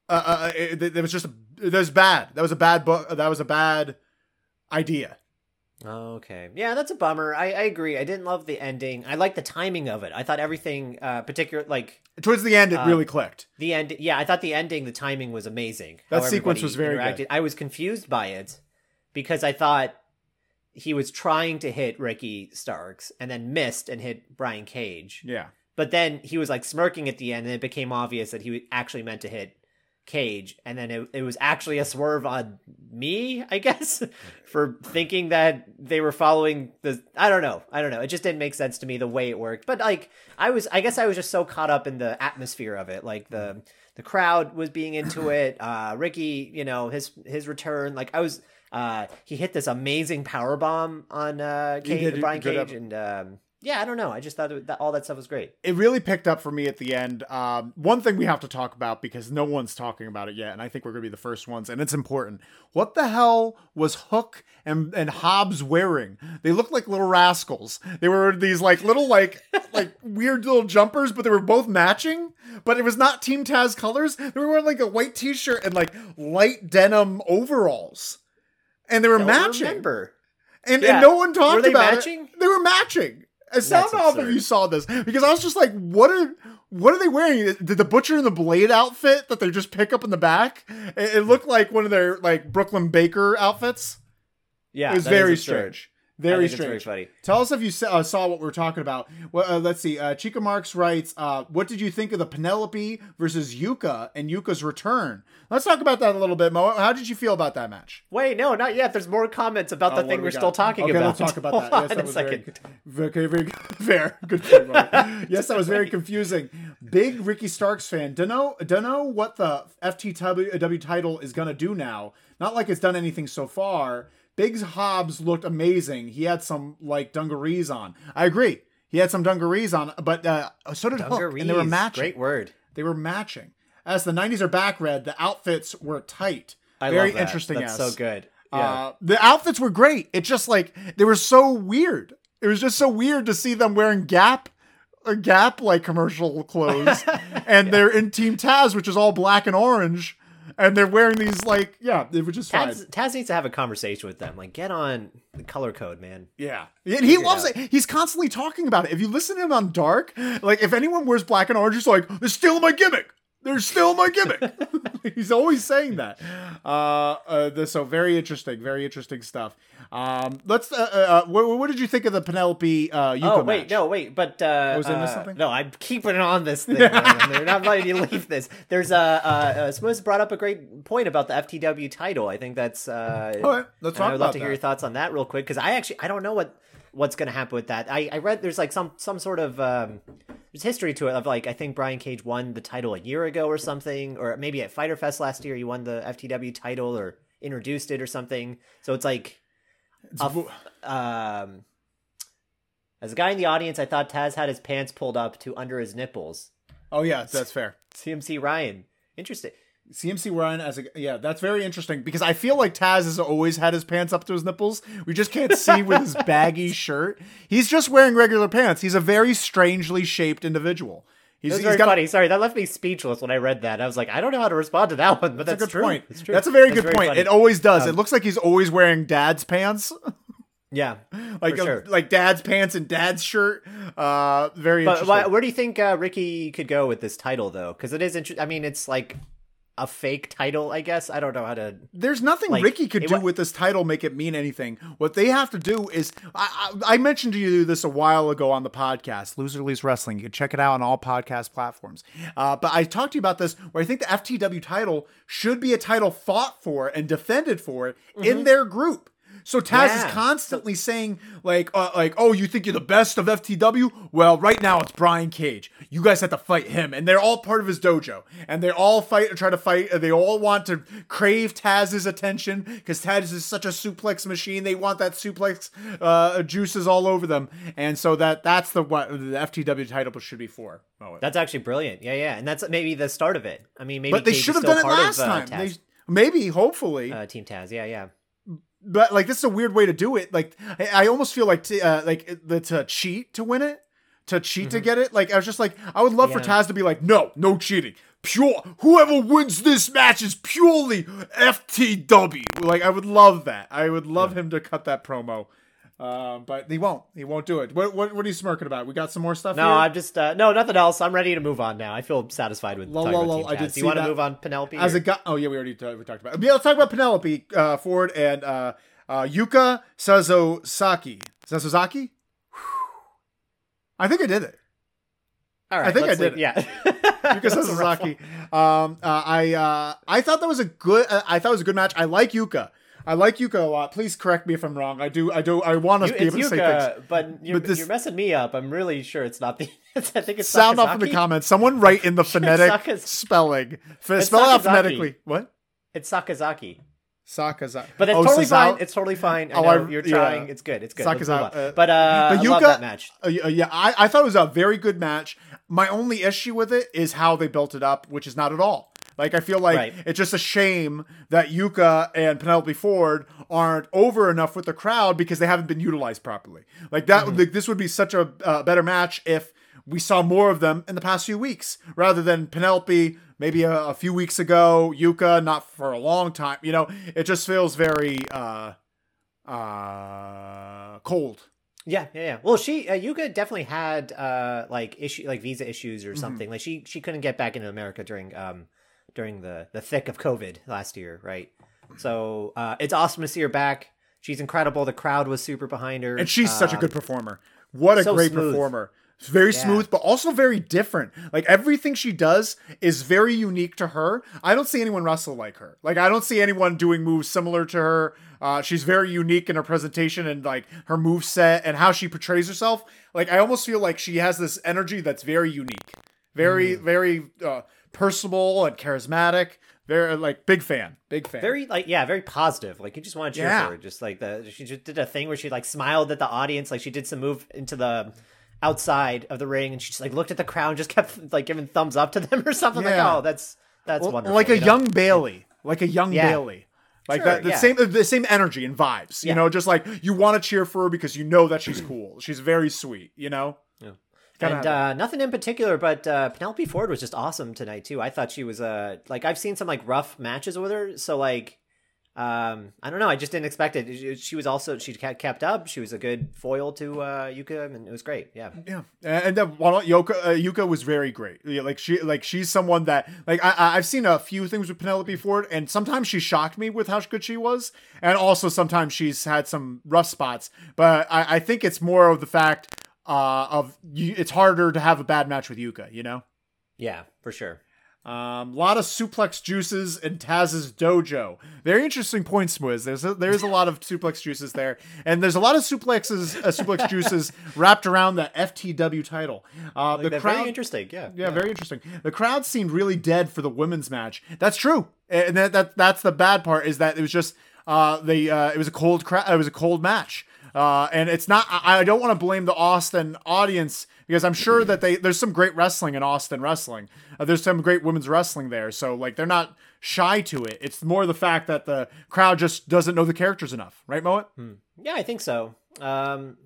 S1: uh, uh it, it was just that was bad. That was a bad book. That was a bad idea.
S2: Okay. Yeah, that's a bummer. I, I agree. I didn't love the ending. I like the timing of it. I thought everything, uh, particular like
S1: Towards the end, it
S2: Uh,
S1: really clicked.
S2: the end. Yeah, I thought the ending, the timing was amazing.
S1: That sequence was very good.
S2: I was confused by it because I thought he was trying to hit Ricky Starks and then missed and hit Brian Cage.
S1: Yeah.
S2: But then he was like smirking at the end, and it became obvious that he actually meant to hit Cage, and then it, it was actually a swerve on me, I guess, for thinking that they were following the. I don't know. I don't know. It just didn't make sense to me the way it worked. But like, I was, I guess I was just so caught up in the atmosphere of it, like the the crowd was being into it. Uh, Ricky, you know, his his return, like I was. Uh, he hit this amazing power bomb on uh, Cage,
S1: did
S2: Brian Cage,
S1: up-
S2: and um, yeah, I don't know. I just thought that all that stuff was great.
S1: it really picked up for me at the end. Um, one thing we have to talk about because no one's talking about it yet, and I think we're going to be the first ones, and it's important. What the hell was Hook and and Hobbs wearing? They looked like little rascals. They were these like little like like weird little jumpers, but they were both matching. But it was not Team Taz colors. They were wearing like a white T-shirt and like light denim overalls, and they were
S2: Don't
S1: matching.
S2: Remember?
S1: And,
S2: Yeah.
S1: and no one talked about
S2: matching?
S1: it. They were matching. I don't
S2: That's
S1: know if you saw this because I was just like, what are what are they wearing? Did the butcher and the blade outfit that they just pick up in the back? It, it looked like one of their like Brooklyn Baker outfits.
S2: Yeah,
S1: it was very strange. Very strange.
S2: very funny.
S1: Tell us if you sa- uh, saw what we were talking about. Well, uh, let's see. Uh, Chica Marks writes, uh, "What did you think of the Penelope versus Yuka and Yuka's return?" Let's talk about that a little bit, Mo. How did you feel about that match?
S2: Wait, no, not yet. There's more comments about
S1: Oh,
S2: the thing we're
S1: we
S2: still talking
S1: okay,
S2: about.
S1: let's talk about that.
S2: Hold
S1: Yes, that
S2: a
S1: was
S2: second.
S1: very, very, very fair. Good point, yes, that was very confusing. Big Ricky Starks fan. Don't know, don't know what the FTW title is gonna do now. Not like it's done anything so far. Biggs Hobbs looked amazing. He had some like dungarees on. I agree. He had some dungarees on, but uh, so did Hook, and they were
S2: Dungarees,
S1: matching.
S2: Great word.
S1: They were matching. As the '90s are back, red. The outfits were tight.
S2: I
S1: very
S2: love that.
S1: interesting.
S2: That's so good. Yeah.
S1: Uh, the outfits were great. It just like they were so weird. It was just so weird to see them wearing Gap, uh, Gap like commercial clothes, and they're in Team Taz, which is all black and orange, and they're wearing these like yeah, it was just fine.
S2: Taz, needs to have a conversation with them. Like, get on the color code, man.
S1: Yeah, and he loves
S2: out.
S1: it. He's constantly talking about it. If you listen to him on Dark, like if anyone wears black and orange, he's like, "They're stealing my gimmick. They're stealing my gimmick." he's always saying that. Uh, uh, this- so very interesting, very interesting stuff. Um, let's. Uh, uh, what, what did you think of the Penelope uh, Yuka
S2: oh wait,
S1: match?
S2: no, wait, but uh,
S1: Was I
S2: uh,
S1: missing something?
S2: No, I'm keeping it on this thing. man. They're not letting you leave this. There's a uh, uh, Smooth brought up a great point about the FTW title. I think that's. Uh,
S1: All right, let's
S2: and
S1: talk
S2: I would love
S1: about
S2: to hear your thoughts on that real quick because I actually I don't know what what's going to happen with that. I, I read there's like some some sort of um, there's history to it of like I think Brian Cage won the title a year ago or something, or maybe at Fyter Fest last year he won the FTW title or introduced it or something. So it's like
S1: It's
S2: a-
S1: vo-
S2: um, as a guy in the audience, I thought Taz had his pants pulled up to under his nipples.
S1: oh yeah, that's fair.
S2: CMC Ryan, interesting.
S1: CMC Ryan as a yeah, that's very interesting because I feel like Taz has always had his pants up to his nipples. We just can't see with his baggy shirt. He's just wearing regular pants. He's a very strangely shaped individual. He's, he's
S2: very
S1: got-
S2: funny. Sorry, that left me speechless when I read that. I was like, I don't know how to respond to that one, but
S1: That's,
S2: that's,
S1: a good
S2: true.
S1: point.
S2: It's true.
S1: That's a very
S2: That's
S1: good point.
S2: funny.
S1: It always does.
S2: Um,
S1: it looks like he's always wearing dad's pants.
S2: Yeah,
S1: like a-
S2: sure.
S1: like dad's pants and dad's shirt. Uh, very
S2: But why, where do you think uh, Ricky could go with this title, though? Because it is interesting. I mean, it's like a fake title, I guess. I don't know how to.
S1: There's nothing
S2: Like,
S1: Ricky could do
S2: wa-
S1: with this title make it mean anything. What they have to do is, I, I, I mentioned to you this a while ago on the podcast, Loser Leaves Wrestling. You can check it out on all podcast platforms. Uh, but I talked to you about this, where I think the FTW title should be a title fought for and defended for in their group. So Taz.
S2: Yeah.
S1: is constantly saying like, uh, like, oh, you think you're the best of FTW? Well, right now it's Brian Cage. You guys have to fight him, and they're all part of his dojo, and they all fight try to fight. They all want to crave Taz's attention because Taz is such a suplex machine. They want that suplex uh, juices all over them, and so that that's the what the FTW title should be for. Oh,
S2: That's actually brilliant. Yeah, yeah, and that's maybe the start of it. I mean, maybe.
S1: but they should have done it last
S2: of, uh,
S1: time. They, maybe, hopefully.
S2: uh, Team Taz. Yeah, yeah.
S1: But like this is a weird way to do it. Like I, I almost feel like t- uh, like the to cheat to win it, to cheat to get it. Like I was just like I would love for
S2: Mm-hmm.
S1: Taz to be like, no, no cheating. Pure, whoever wins this match is purely FTW. Like I would love that. I would love him to cut that promo, um, but he won't. He won't do it. What, what what are you smirking about? We got some more stuff.
S2: No,
S1: here?
S2: I'm just uh, no, nothing else. I'm ready to move on now. I feel satisfied with
S1: Lol,
S2: talking
S1: lol,
S2: about
S1: lol,
S2: Team
S1: I did
S2: Do you want to move on Penelope?
S1: as
S2: or-
S1: a guy. Oh yeah, we already talked, we talked about. It. Yeah, let's talk about Penelope uh, Ford and uh, uh, Yuka Sazosaki. Sazozaki. I think I did it.
S2: All right,
S1: I think I did
S2: leave- Yeah.
S1: Yuka Sazosaki. Um, uh, I uh, I thought that was a good. Uh, I thought it was a good match. I like Yuka. I like Yuka a lot. Please correct me if I'm wrong. I do. I do. I want
S2: You,
S1: to be able to say things.
S2: But you're,
S1: But this-
S2: you're messing me up. I'm really sure it's not the. I think it's
S1: Sound off in the comments. Someone write in the phonetic
S2: Sakaz-
S1: spelling. F- spell it out phonetically. What?
S2: It's Sakazaki.
S1: Sakazaki.
S2: But it's
S1: Oh,
S2: totally fine. It's totally fine. I
S1: Oh,
S2: know
S1: I-
S2: you're
S1: yeah.
S2: trying. It's good. It's good. Let's move
S1: Sakazawa,
S2: on.
S1: uh,
S2: but uh,
S1: but
S2: I love
S1: Yuka-
S2: that match.
S1: Uh, yeah, yeah, I, I thought it was a very good match. My only issue with it is how they built it up, which is not at all. Like I feel like
S2: Right.
S1: it's just a shame that Yuka and Penelope Ford aren't over enough with the crowd because they haven't been utilized properly. Like that,
S2: Mm-hmm.
S1: like, this would be such a uh, better match if we saw more of them in the past few weeks, rather than Penelope maybe a, a few weeks ago, Yuka not for a long time. You know, it just feels very uh, uh, cold.
S2: Yeah, yeah, yeah. Well, she uh, Yuka definitely had uh like issue like visa issues
S1: Mm-hmm.
S2: or something. Like she she couldn't get back into America during um during the the thick of COVID last year, right? So uh it's awesome to see her back. She's incredible. The crowd was super behind her,
S1: And she's such a
S2: Um,
S1: good performer. What a
S2: so
S1: great
S2: smooth.
S1: performer. Very
S2: Yeah.
S1: smooth, but also very different. Like everything she does is very unique to her. I don't see anyone wrestle like her. Like I don't see anyone doing moves similar to her. Uh, she's very unique in her presentation and like her move set and how she portrays herself. Like I almost feel like she has this energy that's very unique, very
S2: Mm.
S1: very uh, personable and charismatic. Very like big fan, big fan.
S2: very like yeah, very positive. Like you just want to cheer
S1: Yeah.
S2: for her. Just like the she just did a thing where she like smiled at the audience, like she did some move into the outside of the ring, and she just like looked at the crowd, and just kept like giving thumbs up to them or something.
S1: Yeah.
S2: Like oh, that's that's
S1: Well,
S2: wonderful.
S1: like a
S2: you know?
S1: young Bayley, like a young
S2: Yeah.
S1: Bayley. Like
S2: Sure,
S1: that, the
S2: yeah.
S1: same, the same energy and vibes. You know, just like you want to cheer for her because you know that she's cool. She's very sweet. You know. Gotta
S2: and uh, nothing in particular, but uh, Penelope Ford was just awesome tonight too. I thought she was uh like I've seen some like rough matches with her, so like um I don't know, I just didn't expect it. She- was also she kept up. She was a good foil to uh Yuka, and it was great. Yeah,
S1: Yeah, and then well, Yoka uh, Yuka was very great. Yeah, like she, like she's someone that like I, I- I've seen a few things with Penelope Ford, and sometimes she shocked me with how good she was, and also sometimes she's had some rough spots. But I, I think it's more of the fact uh, of you, it's harder to have a bad match with Yuka. You know.
S2: yeah, for sure.
S1: Um, a lot of suplex juices in Taz's dojo. Very interesting point, Swiz. There's a, there's a lot of suplex juices there, and there's a lot of suplexes, uh, suplex juices wrapped around the FTW title. Uh,
S2: Like,
S1: the crowd,
S2: very interesting. Yeah,
S1: yeah, very interesting. The crowd seemed really dead for the women's match. That's true, and that, that that's the bad part is that it was just uh, the uh, it was a cold crowd. It was a cold match. Uh, and it's not. I, I don't want to blame the Austin audience because I'm sure that they there's some great wrestling in Austin wrestling. Uh, there's some great women's wrestling there, so like they're not shy to it. It's more the fact that the crowd just doesn't know the characters enough, right, Moet?
S2: Yeah, I think so. Um,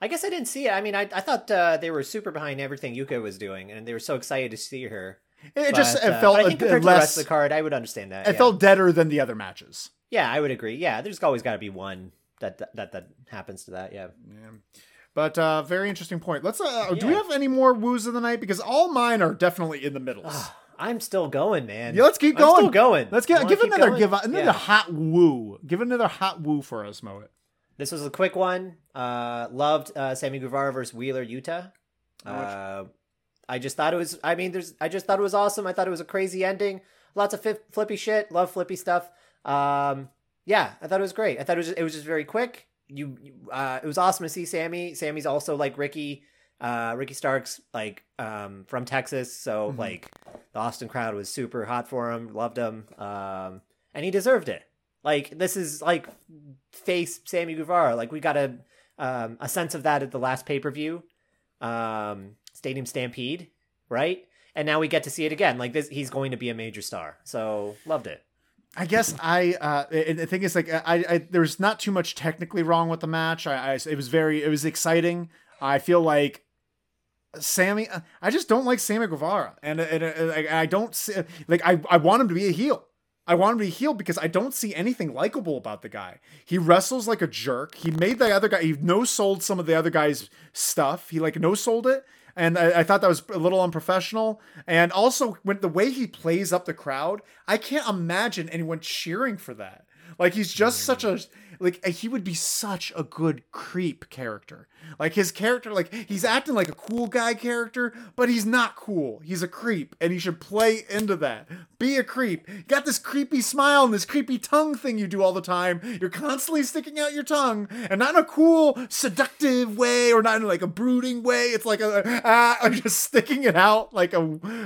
S2: I guess I didn't see it. I mean, I I thought uh, they were super behind everything Yuka was doing, and they were so excited to see her.
S1: It just
S2: But,
S1: it
S2: uh,
S1: felt
S2: but think compared to the rest
S1: less.
S2: of the card, I would understand that.
S1: it
S2: yeah.
S1: felt deader than the other matches.
S2: Yeah, I would agree. Yeah, there's always got to be one that that that, that happens to that. Yeah.
S1: Yeah. But uh, very interesting point. Let's. Uh, Do we have any more woos of the night? Because all mine are definitely in the middles.
S2: I'm still going, man.
S1: yeah, let's keep
S2: I'm
S1: going.
S2: still going.
S1: Let's get give another
S2: going?
S1: give another
S2: Yeah.
S1: hot woo. Give another hot woo for us, Moet.
S2: This was a quick one. Uh, loved uh, Sammy Guevara versus Wheeler
S1: Yuta.
S2: Uh, I just thought it was. I mean, there's. I just thought it was awesome. I thought it was a crazy ending. Lots of fi- flippy shit. Love flippy stuff. Um, yeah, I thought it was great. I thought it was. Just, it was just very quick. You. you- Uh, it was awesome to see Sammy. Sammy's also like Ricky. Uh, Ricky Starks, like um, from Texas, so
S1: Mhm.
S2: like the Austin crowd was super hot for him. Loved him. Um, and he deserved it. Like this is like face Sammy Guevara. Like we got a um, a sense of that at the last pay per view, um, Stadium Stampede, right? And now we get to see it again. Like this, he's going to be a major star. So loved it.
S1: I guess I uh I I think it's like I, I there's not too much technically wrong with the match. I, I it was very it was exciting. I feel like Sammy I just don't like Sammy Guevara and, and, and I, I don't see like I I want him to be a heel. I want him to be heel because I don't see anything likable about the guy. He wrestles like a jerk. He made the other guy he no sold some of the other guy's stuff. He like no sold it. And I, I thought that was a little unprofessional. And also, when the way he plays up the crowd, I can't imagine anyone cheering for that. Like he's just such a mm. Like he would be such a good creep character. Like his character, like he's acting like a cool guy character, but he's not cool. He's a creep, and he should play into that. Be a creep. You got this creepy smile and this creepy tongue thing you do all the time. You're constantly sticking out your tongue, and not in a cool, seductive way, or not in like a brooding way. It's like a ah, I'm just sticking it out like a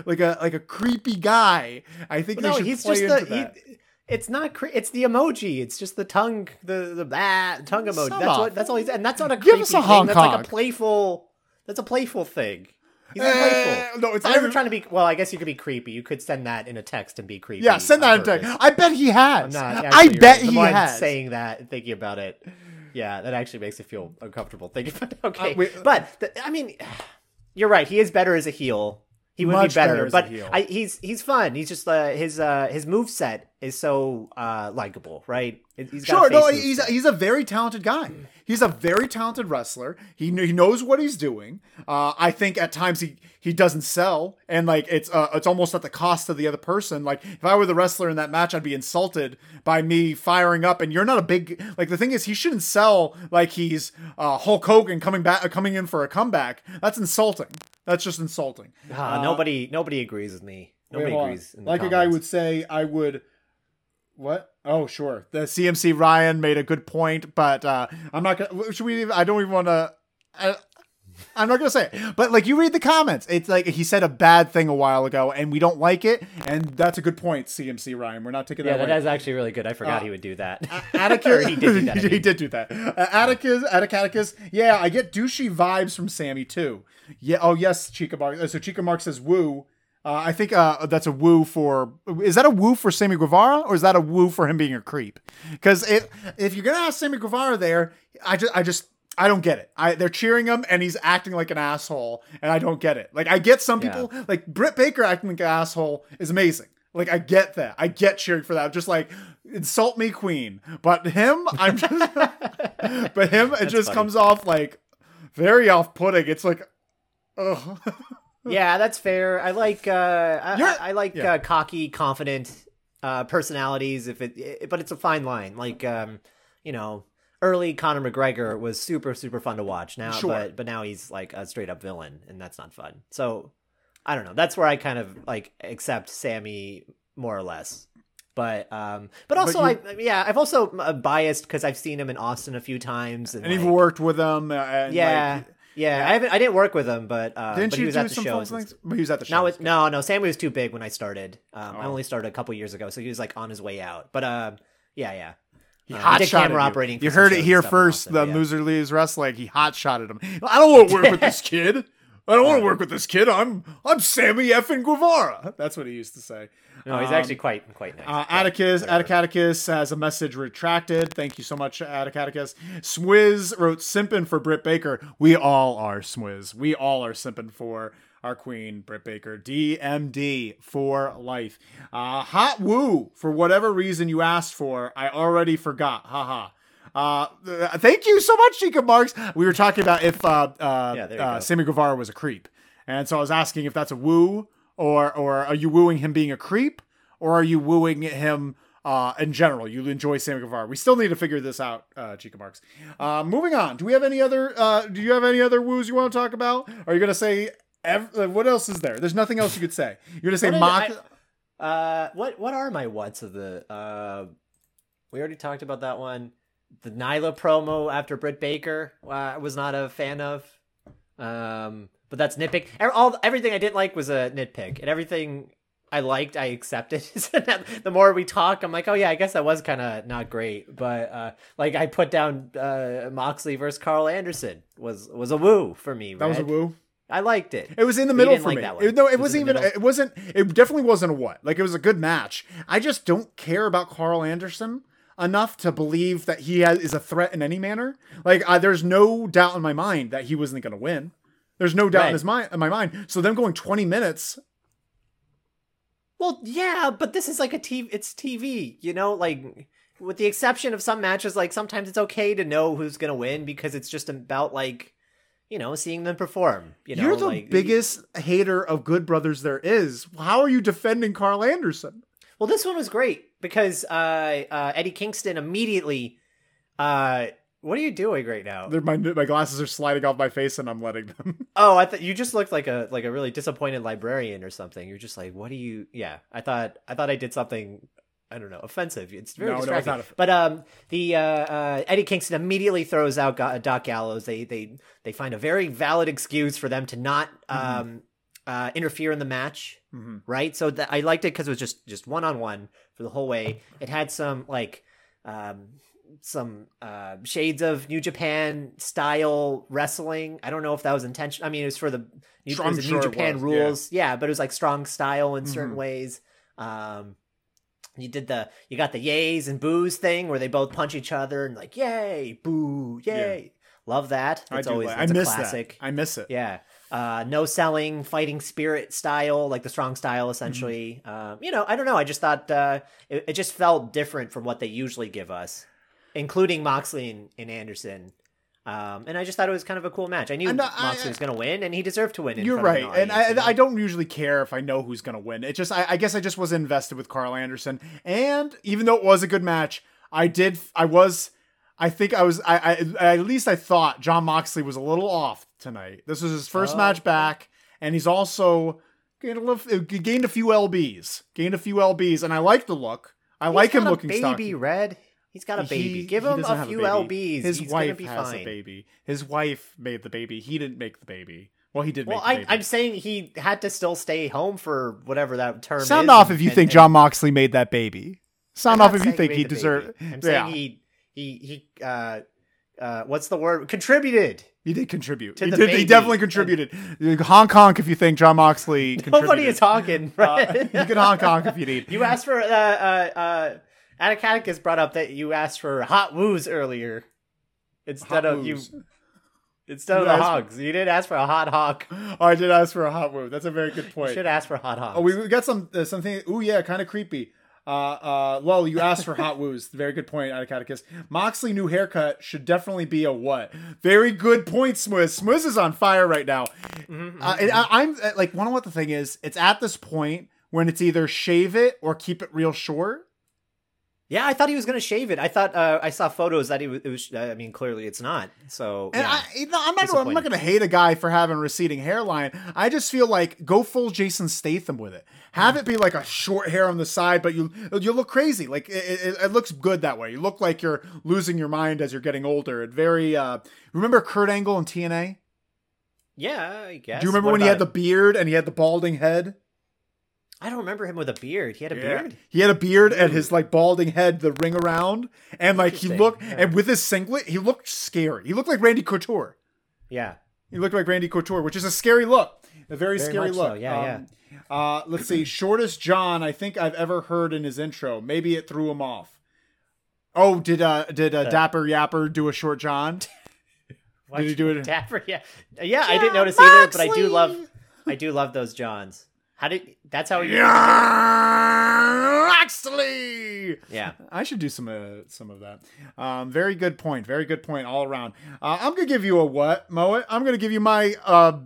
S1: like a like a creepy guy. I think they
S2: no,
S1: should
S2: he's
S1: play
S2: just
S1: into
S2: the.
S1: that.
S2: He, it's not. Cre- it's the emoji. It's just the tongue. The the ah, tongue emoji. That's what. That's all he's. And that's not a
S1: Give
S2: creepy
S1: us a
S2: thing.
S1: honk
S2: That's like
S1: honk.
S2: a playful. That's a playful thing. He's not
S1: Eh,
S2: playful.
S1: no, it's
S2: I'm never trying to be. Well, I guess you could be creepy. You could send that in a text and be creepy.
S1: Yeah, send that
S2: on
S1: in text.
S2: purpose.
S1: I bet he
S2: I'm
S1: has.
S2: not.
S1: I
S2: actually, you're
S1: bet
S2: right. The
S1: he
S2: more I'm
S1: has.
S2: saying that and thinking about it. Yeah, that actually makes it feel uncomfortable thinking about it. Okay.
S1: Uh,
S2: but, the, I mean, you're right. He is better as a heel. He would
S1: Much
S2: be better,
S1: better as a
S2: but
S1: heel.
S2: I, he's he's fun. He's just uh, his uh, his move set is so uh, likable, right? He's got
S1: Sure, no, he's a, he's a very talented guy. He's a very talented wrestler. He he knows what he's doing. Uh, I think at times he he doesn't sell, and like it's uh, it's almost at the cost of the other person. Like if I were the wrestler in that match, I'd be insulted by me firing up. And you're not a big like the thing is he shouldn't sell like he's uh, Hulk Hogan coming back coming in for a comeback. That's insulting. That's just insulting.
S2: Ah, nobody nobody agrees with me. Nobody
S1: Wait, hold on.
S2: agrees.
S1: Like a guy would say, I would. What? Oh, sure. The CMC Ryan made a good point, but uh, I'm not gonna. Should we? Even, I don't even want to. I'm not gonna say it, but like you read the comments, it's like he said a bad thing a while ago, and we don't like it, and that's a good point, CMC Ryan. We're not taking that
S2: that
S1: away.
S2: is actually really good. I forgot
S1: Uh,
S2: he would do that.
S1: Atticus,
S2: he did do that. I
S1: he did do that. Uh, Atticus, Atticus, yeah, I get douchey vibes from Sammy too. Yeah. Oh yes, Chica Mark. uh, So Chica Mark says woo. Uh, I think uh, that's a woo for. Is that a woo for Sammy Guevara, or is that a woo for him being a creep? Because if if you're gonna have Sammy Guevara there, I just I just I don't get it. I they're cheering him and he's acting like an asshole, and I don't get it. Like I get some
S2: Yeah.
S1: people like Britt Baker acting like an asshole is amazing. Like I get that. I get cheering for that. Just like insult me, Queen. But him, I'm just. but him, it
S2: That's
S1: just
S2: funny.
S1: comes off like very off-putting. It's like, ugh.
S2: yeah, that's fair. I like uh, I, I, like
S1: yeah.
S2: uh, cocky, confident uh, personalities. If it, it, but it's a fine line. Like um, you know, early Conor McGregor was super super fun to watch. Now,
S1: Sure.
S2: but but now he's like a straight up villain, and that's not fun. So I don't know. That's where I kind of like accept Sammy more or less. But um, but also
S1: you-
S2: I yeah I've also uh, biased because I've seen him in Austin a few times, and,
S1: and you've worked with him. uh, And
S2: yeah.
S1: like,
S2: yeah, I haven't. I didn't work with him, but uh,
S1: didn't
S2: but
S1: you
S2: he was
S1: do
S2: at the
S1: some
S2: shows.
S1: But he was at the show.
S2: no, no, no. Sammy was too big when I started. Um, I
S1: Oh.
S2: only started a couple years ago, so he was like on his way out. But um, yeah, yeah.
S1: He
S2: Uh,
S1: hot shot
S2: camera
S1: you.
S2: operating
S1: You heard it here
S2: and stuff in
S1: first.
S2: Austin,
S1: the
S2: yeah.
S1: loser leaves wrestling. He hot shotted him. I don't want to work with this kid. I don't want to work with this kid. I'm I'm Sammy effing Guevara. That's what he used to say.
S2: No, he's
S1: Um,
S2: actually quite quite nice.
S1: Uh, Atticus,
S2: whatever.
S1: Atticus has a message retracted. Thank you so much, Atticus. Swizz wrote simpin for Britt Baker. We all are Swizz. We all are simpin for our queen, Britt Baker. DMD for life. Uh, hot woo for whatever reason you asked for. I already forgot. Haha. Uh, uh, thank you so much, Chica Marks. We were talking about if uh, uh,
S2: Yeah,
S1: uh. Sammy Guevara was a creep, and so I was asking if that's a woo or or are you wooing him being a creep or are you wooing him uh, in general? You enjoy Sammy Guevara. We still need to figure this out, uh, Chica Marks. Uh, moving on. Do we have any other? Uh, do you have any other woos you want to talk about? Are you gonna say? Ev- what else is there? There's nothing else you could say. You're gonna say
S2: What
S1: mock.
S2: I- Uh, what what are my what's of the? Uh, we already talked about that one. The Nyla promo after Britt Baker, uh, I was not a fan of. Um, but that's nitpick. All everything I didn't like was a nitpick, and everything I liked I accepted. So now the more we talk, I'm like, oh yeah, I guess that was kind of not great. But uh, like I put down uh, Moxley versus Karl Anderson was was a woo for me.
S1: that was a woo.
S2: I liked it.
S1: It was in the middle for
S2: like
S1: me. It- no, it
S2: Was
S1: wasn't
S2: it
S1: even. It wasn't. It definitely wasn't a what. Like it was a good match. I just don't care about Carl Anderson enough to believe that he has, is a threat in any manner. Like uh, there's no doubt in my mind that he wasn't going to win. There's no doubt in his mind in my mind. So them going 20 minutes.
S2: Well, yeah, but this is like a TV. It's TV, you know. Like, with the exception of some matches, like sometimes it's okay to know who's gonna win because it's just about like, you know, seeing them perform. You know,
S1: You're the
S2: like,
S1: biggest hater of Good Brothers there is. How are you defending Karl Anderson?
S2: Well, this one was great because uh, uh, Eddie Kingston immediately. Uh, what are you doing right now?
S1: They're- My my glasses are sliding off my face and I'm letting them.
S2: Oh, I thought you just looked like a like a really disappointed librarian or something. You're just like, what do you? Yeah, I thought I thought I did something. I don't know, offensive. It's very
S1: No, no, it's
S2: distracting.
S1: not
S2: but um, the uh, uh, Eddie Kingston immediately throws out Ga- Doc Gallows. They they they find a very valid excuse for them to not
S1: Mm-hmm.
S2: um uh interfere in the match,
S1: Mhm.
S2: right? So that I liked it because it was just just one on one for the whole way. It had some like um some uh, shades of New Japan style wrestling. I don't know if that was intentional. I mean, it was for the New, was the
S1: sure
S2: New Japan
S1: was,
S2: rules. Yeah. but it was like strong style in certain
S1: Mhm.
S2: ways. Um, you did the you got the yays and boos thing where they both punch each other and like yay, boo, yay. Love that.
S1: I
S2: It's
S1: do.
S2: always
S1: like- I miss
S2: classic.
S1: that. I miss it.
S2: Yeah. Uh, no selling, fighting spirit style, like the strong style,
S1: Mm-hmm.
S2: essentially. Um, you know, I don't know. I just thought uh, it, it just felt different from what they usually give us, including Moxley and, and Anderson. Um, and I just thought it was kind of a cool match. I knew
S1: And, uh, I-
S2: Moxley was going to win, and he deserved to win.
S1: You're right,
S2: an
S1: and I? I don't usually care if I know who's gonna win. It just, I, I guess, I just was invested with Karl Anderson, and even though it was a good match, I did, I was, I think I was, I, I at least I thought Jon Moxley was a little off tonight. This was his first
S2: Oh,
S1: match back, and he's also gained a little, uh, gained a few lbs, gained a few lbs, and I like the look. I
S2: He's
S1: like him looking
S2: baby
S1: stocky.
S2: red. He's got a baby.
S1: He-
S2: Give
S1: he
S2: him a few
S1: baby.
S2: lbs.
S1: His
S2: He's
S1: wife has
S2: fine.
S1: a baby. His wife made the baby. He didn't make the baby. Well, he did
S2: Well,
S1: make the
S2: I. I'm saying he had to still stay home for whatever that term is.
S1: Sound off if you
S2: and-
S1: think
S2: and-
S1: Jon Moxley made that baby. Sound off if you think he
S2: the
S1: deserved.
S2: I'm
S1: yeah,
S2: saying he he he uh uh what's the word contributed.
S1: he did contribute. he did. He definitely contributed. Hong Kong if you think Jon Moxley.
S2: Nobody is talking.
S1: Uh,
S2: Right?
S1: you can Hong Kong if you need.
S2: you asked for uh uh uh Atticus brought up that you asked for hot woos earlier instead
S1: Hot
S2: of
S1: woos.
S2: you instead of the
S1: asked for-
S2: hogs. You didn't ask for a hot hog.
S1: Oh, I did ask for a hot woo. That's a very good
S2: You
S1: point.
S2: should ask for hot hogs.
S1: Oh, we we got some uh, something. Ooh, yeah, kind of creepy. Uh, uh, well, you asked for hot woos. Very good point, Atticus. Moxley new haircut should definitely be a what? Very good point, Smiz. Smiz is on fire right now.
S2: Mhm,
S1: Uh, and I, I'm uh, like, to know what the thing is? It's at this point when it's either shave it or keep it real short.
S2: Yeah, I thought he was gonna shave it. I thought uh, I saw photos that he was. It was uh, I mean, clearly it's not. So
S1: And
S2: yeah.
S1: I, you know, I'm not. I'm not going to hate a guy for having a receding hairline. I just feel like go full Jason Statham with it. Have it be like a short hair on the side, but you you look crazy. Like it, it, it looks good that way. You look like you're losing your mind as you're getting older. It very. uh Remember Kurt Angle in TNA?
S2: yeah, I guess.
S1: Do you remember
S2: What
S1: when he had the beard and he had the balding head?
S2: I don't remember him with a beard. He had a beard.
S1: He had a beard and his like balding head, the ring around, and like he looked,
S2: yeah.
S1: and with his singlet, he looked scary. He looked like Randy Couture.
S2: Yeah.
S1: He looked like Randy Couture, which is a scary look, a very,
S2: Very
S1: scary
S2: much
S1: look.
S2: so, yeah,
S1: Um, Uh, let's see, shortest John I think I've ever heard in his intro. Maybe it threw him off. Oh, did uh did uh, Dapper Yapper do a short John? Did he do it?
S2: Dapper, yeah, yeah. I didn't notice either, but I do love, I do love those Johns. How did that's how you?
S1: Lashley.
S2: Yeah.
S1: I should do some uh, some of that. Um, very good point. Very good point all around. Uh, I'm gonna give you a what, Moet. I'm gonna give you my uh,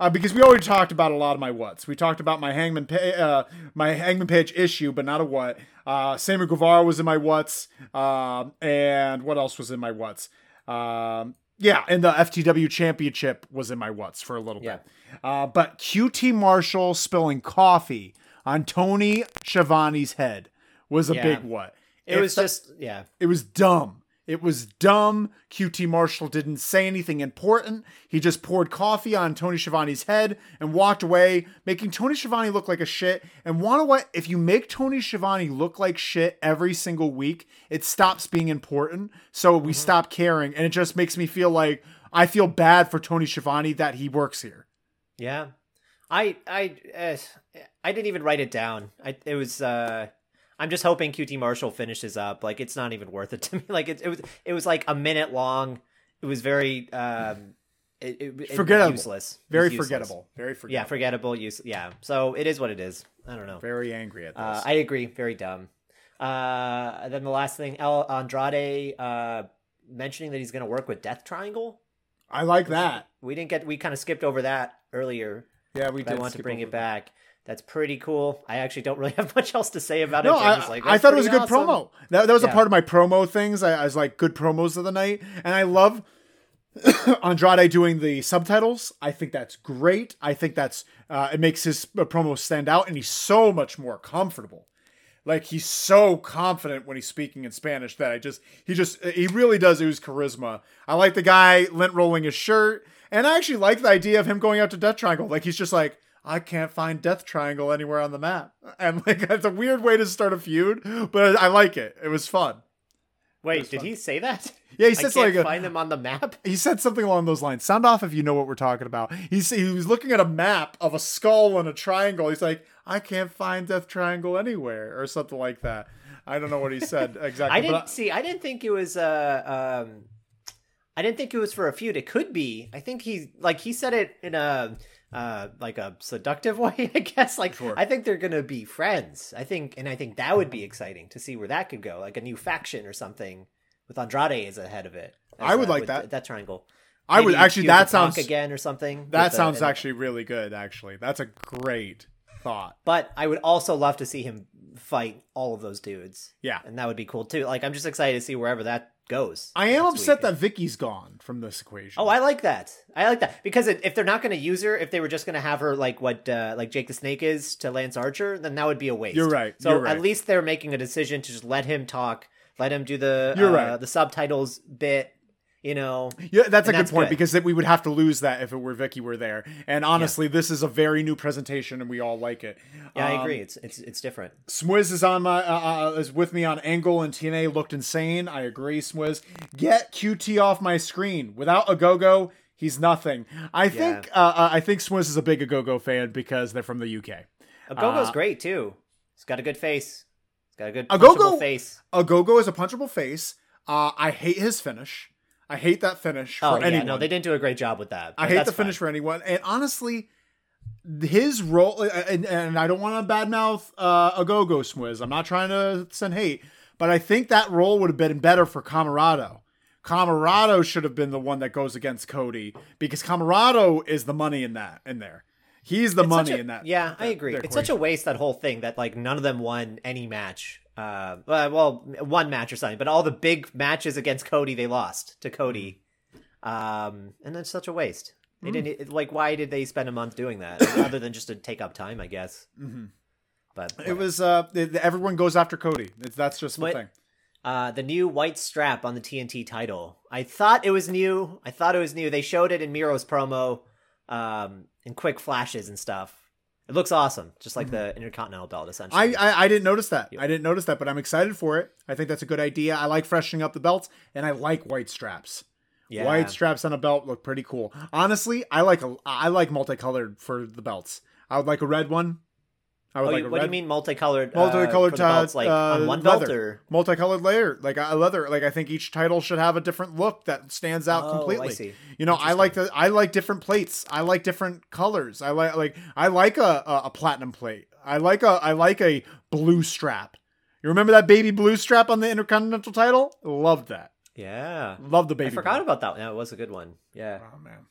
S1: uh, because we already talked about a lot of my whats. We talked about my Hangman pa- uh, my Hangman Page issue, but not a what. Uh, Sammy Guevara was in my whats, um, and what else was in my whats? Um, yeah, and the FTW Championship was in my whats for a little
S2: Yeah.
S1: bit. Uh, but QT Marshall spilling coffee on Tony Schiavone's head was a
S2: Yeah.
S1: big what.
S2: It was just yeah.
S1: It was dumb. It was dumb. QT Marshall didn't say anything important. He just poured coffee on Tony Schiavone's head and walked away, making Tony Schiavone look like a shit. And wanna what? If you make Tony Schiavone look like shit every single week, it stops being important. So we stop caring, and it just makes me feel like I feel bad for Tony Schiavone that he works here.
S2: Yeah, I I uh, I didn't even write it down. I it was uh I'm just hoping QT Marshall finishes up. Like it's not even worth it to me. Like it it was it was like a minute long. It was very um it, it,
S1: Forgettable.
S2: useless.
S1: Very
S2: useless.
S1: forgettable. Very forgettable.
S2: Yeah, forgettable. Use yeah. So it is what it is. I don't know.
S1: Very angry at this.
S2: Uh, I agree. Very dumb. Uh, then the last thing, El Andrade uh, mentioning that he's going to work with Death Triangle.
S1: I like that.
S2: We didn't get. We kind of skipped over that earlier.
S1: Yeah, we
S2: but I
S1: did.
S2: want to bring it
S1: that.
S2: That's pretty cool. I actually don't really have much else to say about it.
S1: No,
S2: but
S1: I,
S2: like,
S1: I thought it was a good
S2: awesome.
S1: promo. That, that was a part of my promo things. I, I was like good promos of the night, and I love Andrade doing the subtitles. I think that's great. I think that's uh, it makes his uh, promo stand out, and he's so much more comfortable. Like he's so confident when he's speaking in Spanish that I just he just he really does ooze charisma. I like the guy lint rolling his shirt, and I actually like the idea of him going out to Death Triangle. Like he's just like I can't find Death Triangle anywhere on the map, and like it's a weird way to start a feud, but I like it. It was fun.
S2: Wait, did he say that?
S1: Yeah, he
S2: I
S1: says like
S2: find them on the map.
S1: he said something along those lines. Sound off if you know what we're talking about. He's he was looking at a map of a skull and a triangle. He's like, I can't find Death Triangle anywhere, or something like that. I don't know what he said exactly.
S2: I didn't see. I didn't think it was. Uh, um, I didn't think it was for a feud. It could be. I think he like he said it in a uh like a seductive way. I guess. Like
S1: Sure.
S2: I think they're gonna be friends. I think, and I think that would be exciting to see where that could go, like a new faction or something with Andrade as ahead of it.
S1: I would
S2: uh,
S1: like that.
S2: That triangle.
S1: I would actually. That sounds
S2: again or something.
S1: that sounds
S2: and-
S1: actually really good. Actually, that's a great thought.
S2: But I would also love to see him fight all of those dudes.
S1: Yeah.
S2: and that would be cool too. Like I'm just excited to see wherever that goes.
S1: I am upset
S2: week.
S1: that Vickie's gone from this equation.
S2: Oh, I like that. I like that because it, if they're not going to use her, if they were just going to have her like what uh, like Jake the Snake is to Lance Archer, then that would be a waste.
S1: You're right,
S2: So
S1: you're right.
S2: at least they're making a decision to just let him talk, let him do the
S1: You're
S2: uh,
S1: right.
S2: the subtitles bit. You know,
S1: Yeah, that's a good
S2: that's
S1: point
S2: good.
S1: because that we would have to lose that if it were Vickie were there. And honestly, this is a very new presentation, and we all like it.
S2: yeah, I
S1: Um,
S2: agree. It's it's it's different.
S1: Swizz is on my uh, uh, is with me on Angle and TNA looked insane. I agree, Swizz. Get QT off my screen. Without Ogogo, he's nothing. I think uh, uh, I think Swizz is a big Ogogo fan because they're from the UK.
S2: Ogogo's
S1: uh,
S2: great too. He's got a good face. He's got a good
S1: Ogogo-
S2: punchable face.
S1: Ogogo is a punchable face. Uh, I hate his finish. I hate that finish for
S2: Oh yeah,
S1: anyone.
S2: no, they didn't do a great job with that.
S1: I hate the finish
S2: fine.
S1: for anyone. And honestly, his role, and, and I don't want to badmouth uh, Ogogo Swizz. I'm not trying to send hate, but I think that role would have been better for Comoroto. Comoroto should have been the one that goes against Cody because Comoroto is the money in that in there. He's the
S2: It's
S1: money
S2: a-
S1: in that.
S2: Yeah, I agree.
S1: that
S2: It's such a waste that whole thing that like none of them won any match. Uh, well, one match or something, but all the big matches against Cody they lost to Cody. Um, and that's such a waste. They
S1: Hmm.
S2: didn't like. Why did they spend a month doing that other than just to take up time? I guess. Mm-hmm. But
S1: It was uh, it- everyone goes after Cody. It's, that's just the
S2: What-
S1: thing.
S2: uh, the new white strap on the TNT title. I thought it was new. I thought it was new. They showed it in Miro's promo, um, in quick flashes and stuff. It looks awesome, just like the Intercontinental belt, essentially.
S1: Mm-hmm. I, I I didn't notice that. I didn't notice that, but I'm excited for it. I think that's a good idea. I like freshening up the belts, and I like white straps.
S2: yeah.
S1: White straps on a belt look pretty cool. Honestly, I like a I like multicolored for the belts. I would like a red one. I would
S2: Oh,
S1: like
S2: you,
S1: a
S2: what do you mean multicolored?
S1: multicolored
S2: uh, for belts,
S1: uh,
S2: like
S1: uh,
S2: on one belt
S1: leather.
S2: or?
S1: multicolored layer, like a leather. Like I think each title should have a different look that stands out
S2: Oh, I
S1: completely.
S2: see.
S1: You know, I like the I like different plates. I like different colors. I like like I like a, a a platinum plate. I like a I like a blue strap. You remember that baby blue strap on the Intercontinental title? Loved that.
S2: Yeah.
S1: Loved the baby.
S2: I forgot
S1: blue.
S2: about that. Yeah, it was a good one. Yeah.
S1: Oh man.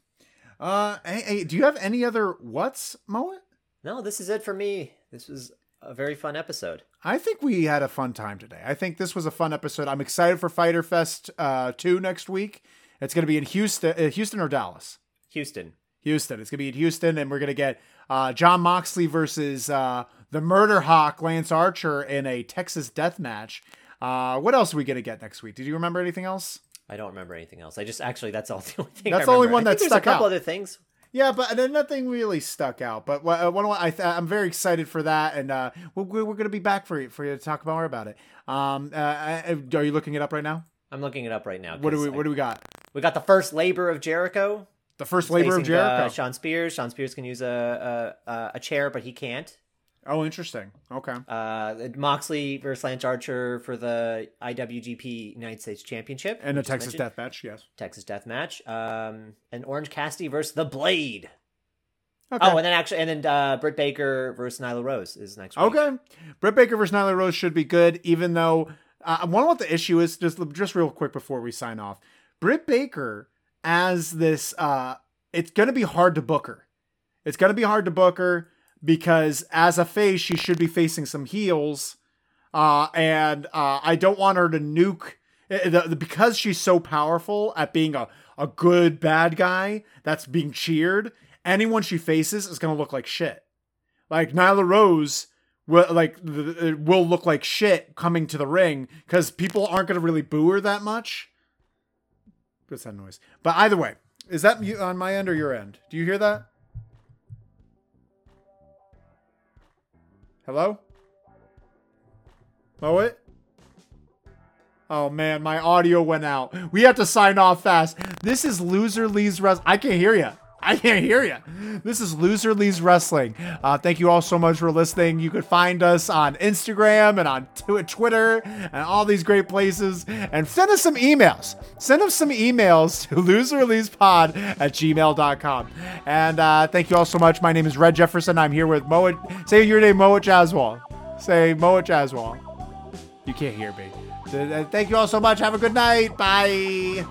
S1: Uh, hey, hey, do you have any other what's Moet?
S2: No, this is it for me. This was a very fun episode.
S1: I think we had a fun time today. I think this was a fun episode. I'm excited for Fyter Fest uh, 2 next week. It's going to be in Houston, uh, Houston or Dallas.
S2: Houston.
S1: Houston. It's going to be in Houston, and we're going to get uh, Jon Moxley versus uh, the Murder Hawk Lance Archer in a Texas death match. Uh, what else are we going to get next week? Did you remember anything else?
S2: I don't remember anything else. I just actually that's all the only thing.
S1: That's the only one
S2: I think
S1: that
S2: there's
S1: stuck
S2: a couple
S1: out.
S2: other things.
S1: Yeah, but nothing really stuck out. But uh, one, I th- I'm very excited for that, and uh, we're, we're going to be back for you for you to talk more about it. Um, uh, uh, are you looking it up right now?
S2: I'm looking it up right now.
S1: What do we What do we got?
S2: we got the first labor of Jericho.
S1: The first labor of Jericho.
S2: Uh, Shawn Spears. Shawn Spears can use a a, a chair, but he can't.
S1: Oh, interesting. Okay.
S2: Uh, Moxley versus Lance Archer for the IWGP United States Championship
S1: And a Texas. Death Match. Yes.
S2: Texas Death Match. Um, and Orange Cassidy versus the Blade.
S1: Okay.
S2: Oh, and then actually, and then uh, Britt Baker versus Nyla Rose is next week.
S1: Okay. Britt Baker versus Nyla Rose should be good, even though uh, I wonder what the issue is. Just just real quick before we sign off, Britt Baker as this, uh, it's gonna be hard to book her. It's gonna be hard to book her because as a face, she should be facing some heels, uh, and uh, I don't want her to nuke. uh, The, because she's so powerful at being a, a good bad guy that's being cheered, anyone she faces is gonna look like shit. Like Nyla Rose will like will look like shit coming to the ring because people aren't going to really boo her that much. What's that noise? But either way, is that on my end or your end? Do you hear that? Hello? Oh it? Oh man, my audio went out. We have to sign off fast. This is Loser Lee's Wrestling. I can't hear you. I can't hear you. This is Loser Lee's Wrestling. Uh, thank you all so much for listening. You could find us on Instagram and on Twitter and all these great places. And send us some emails. Send us some emails to loserleespod at gmail.com. And uh, thank you all so much. My name is Red Jefferson. I'm here with Moa. Say your name, Moa Jaswal. Say Moa Jaswal. You can't hear me. Thank you all so much. Have a good night. Bye.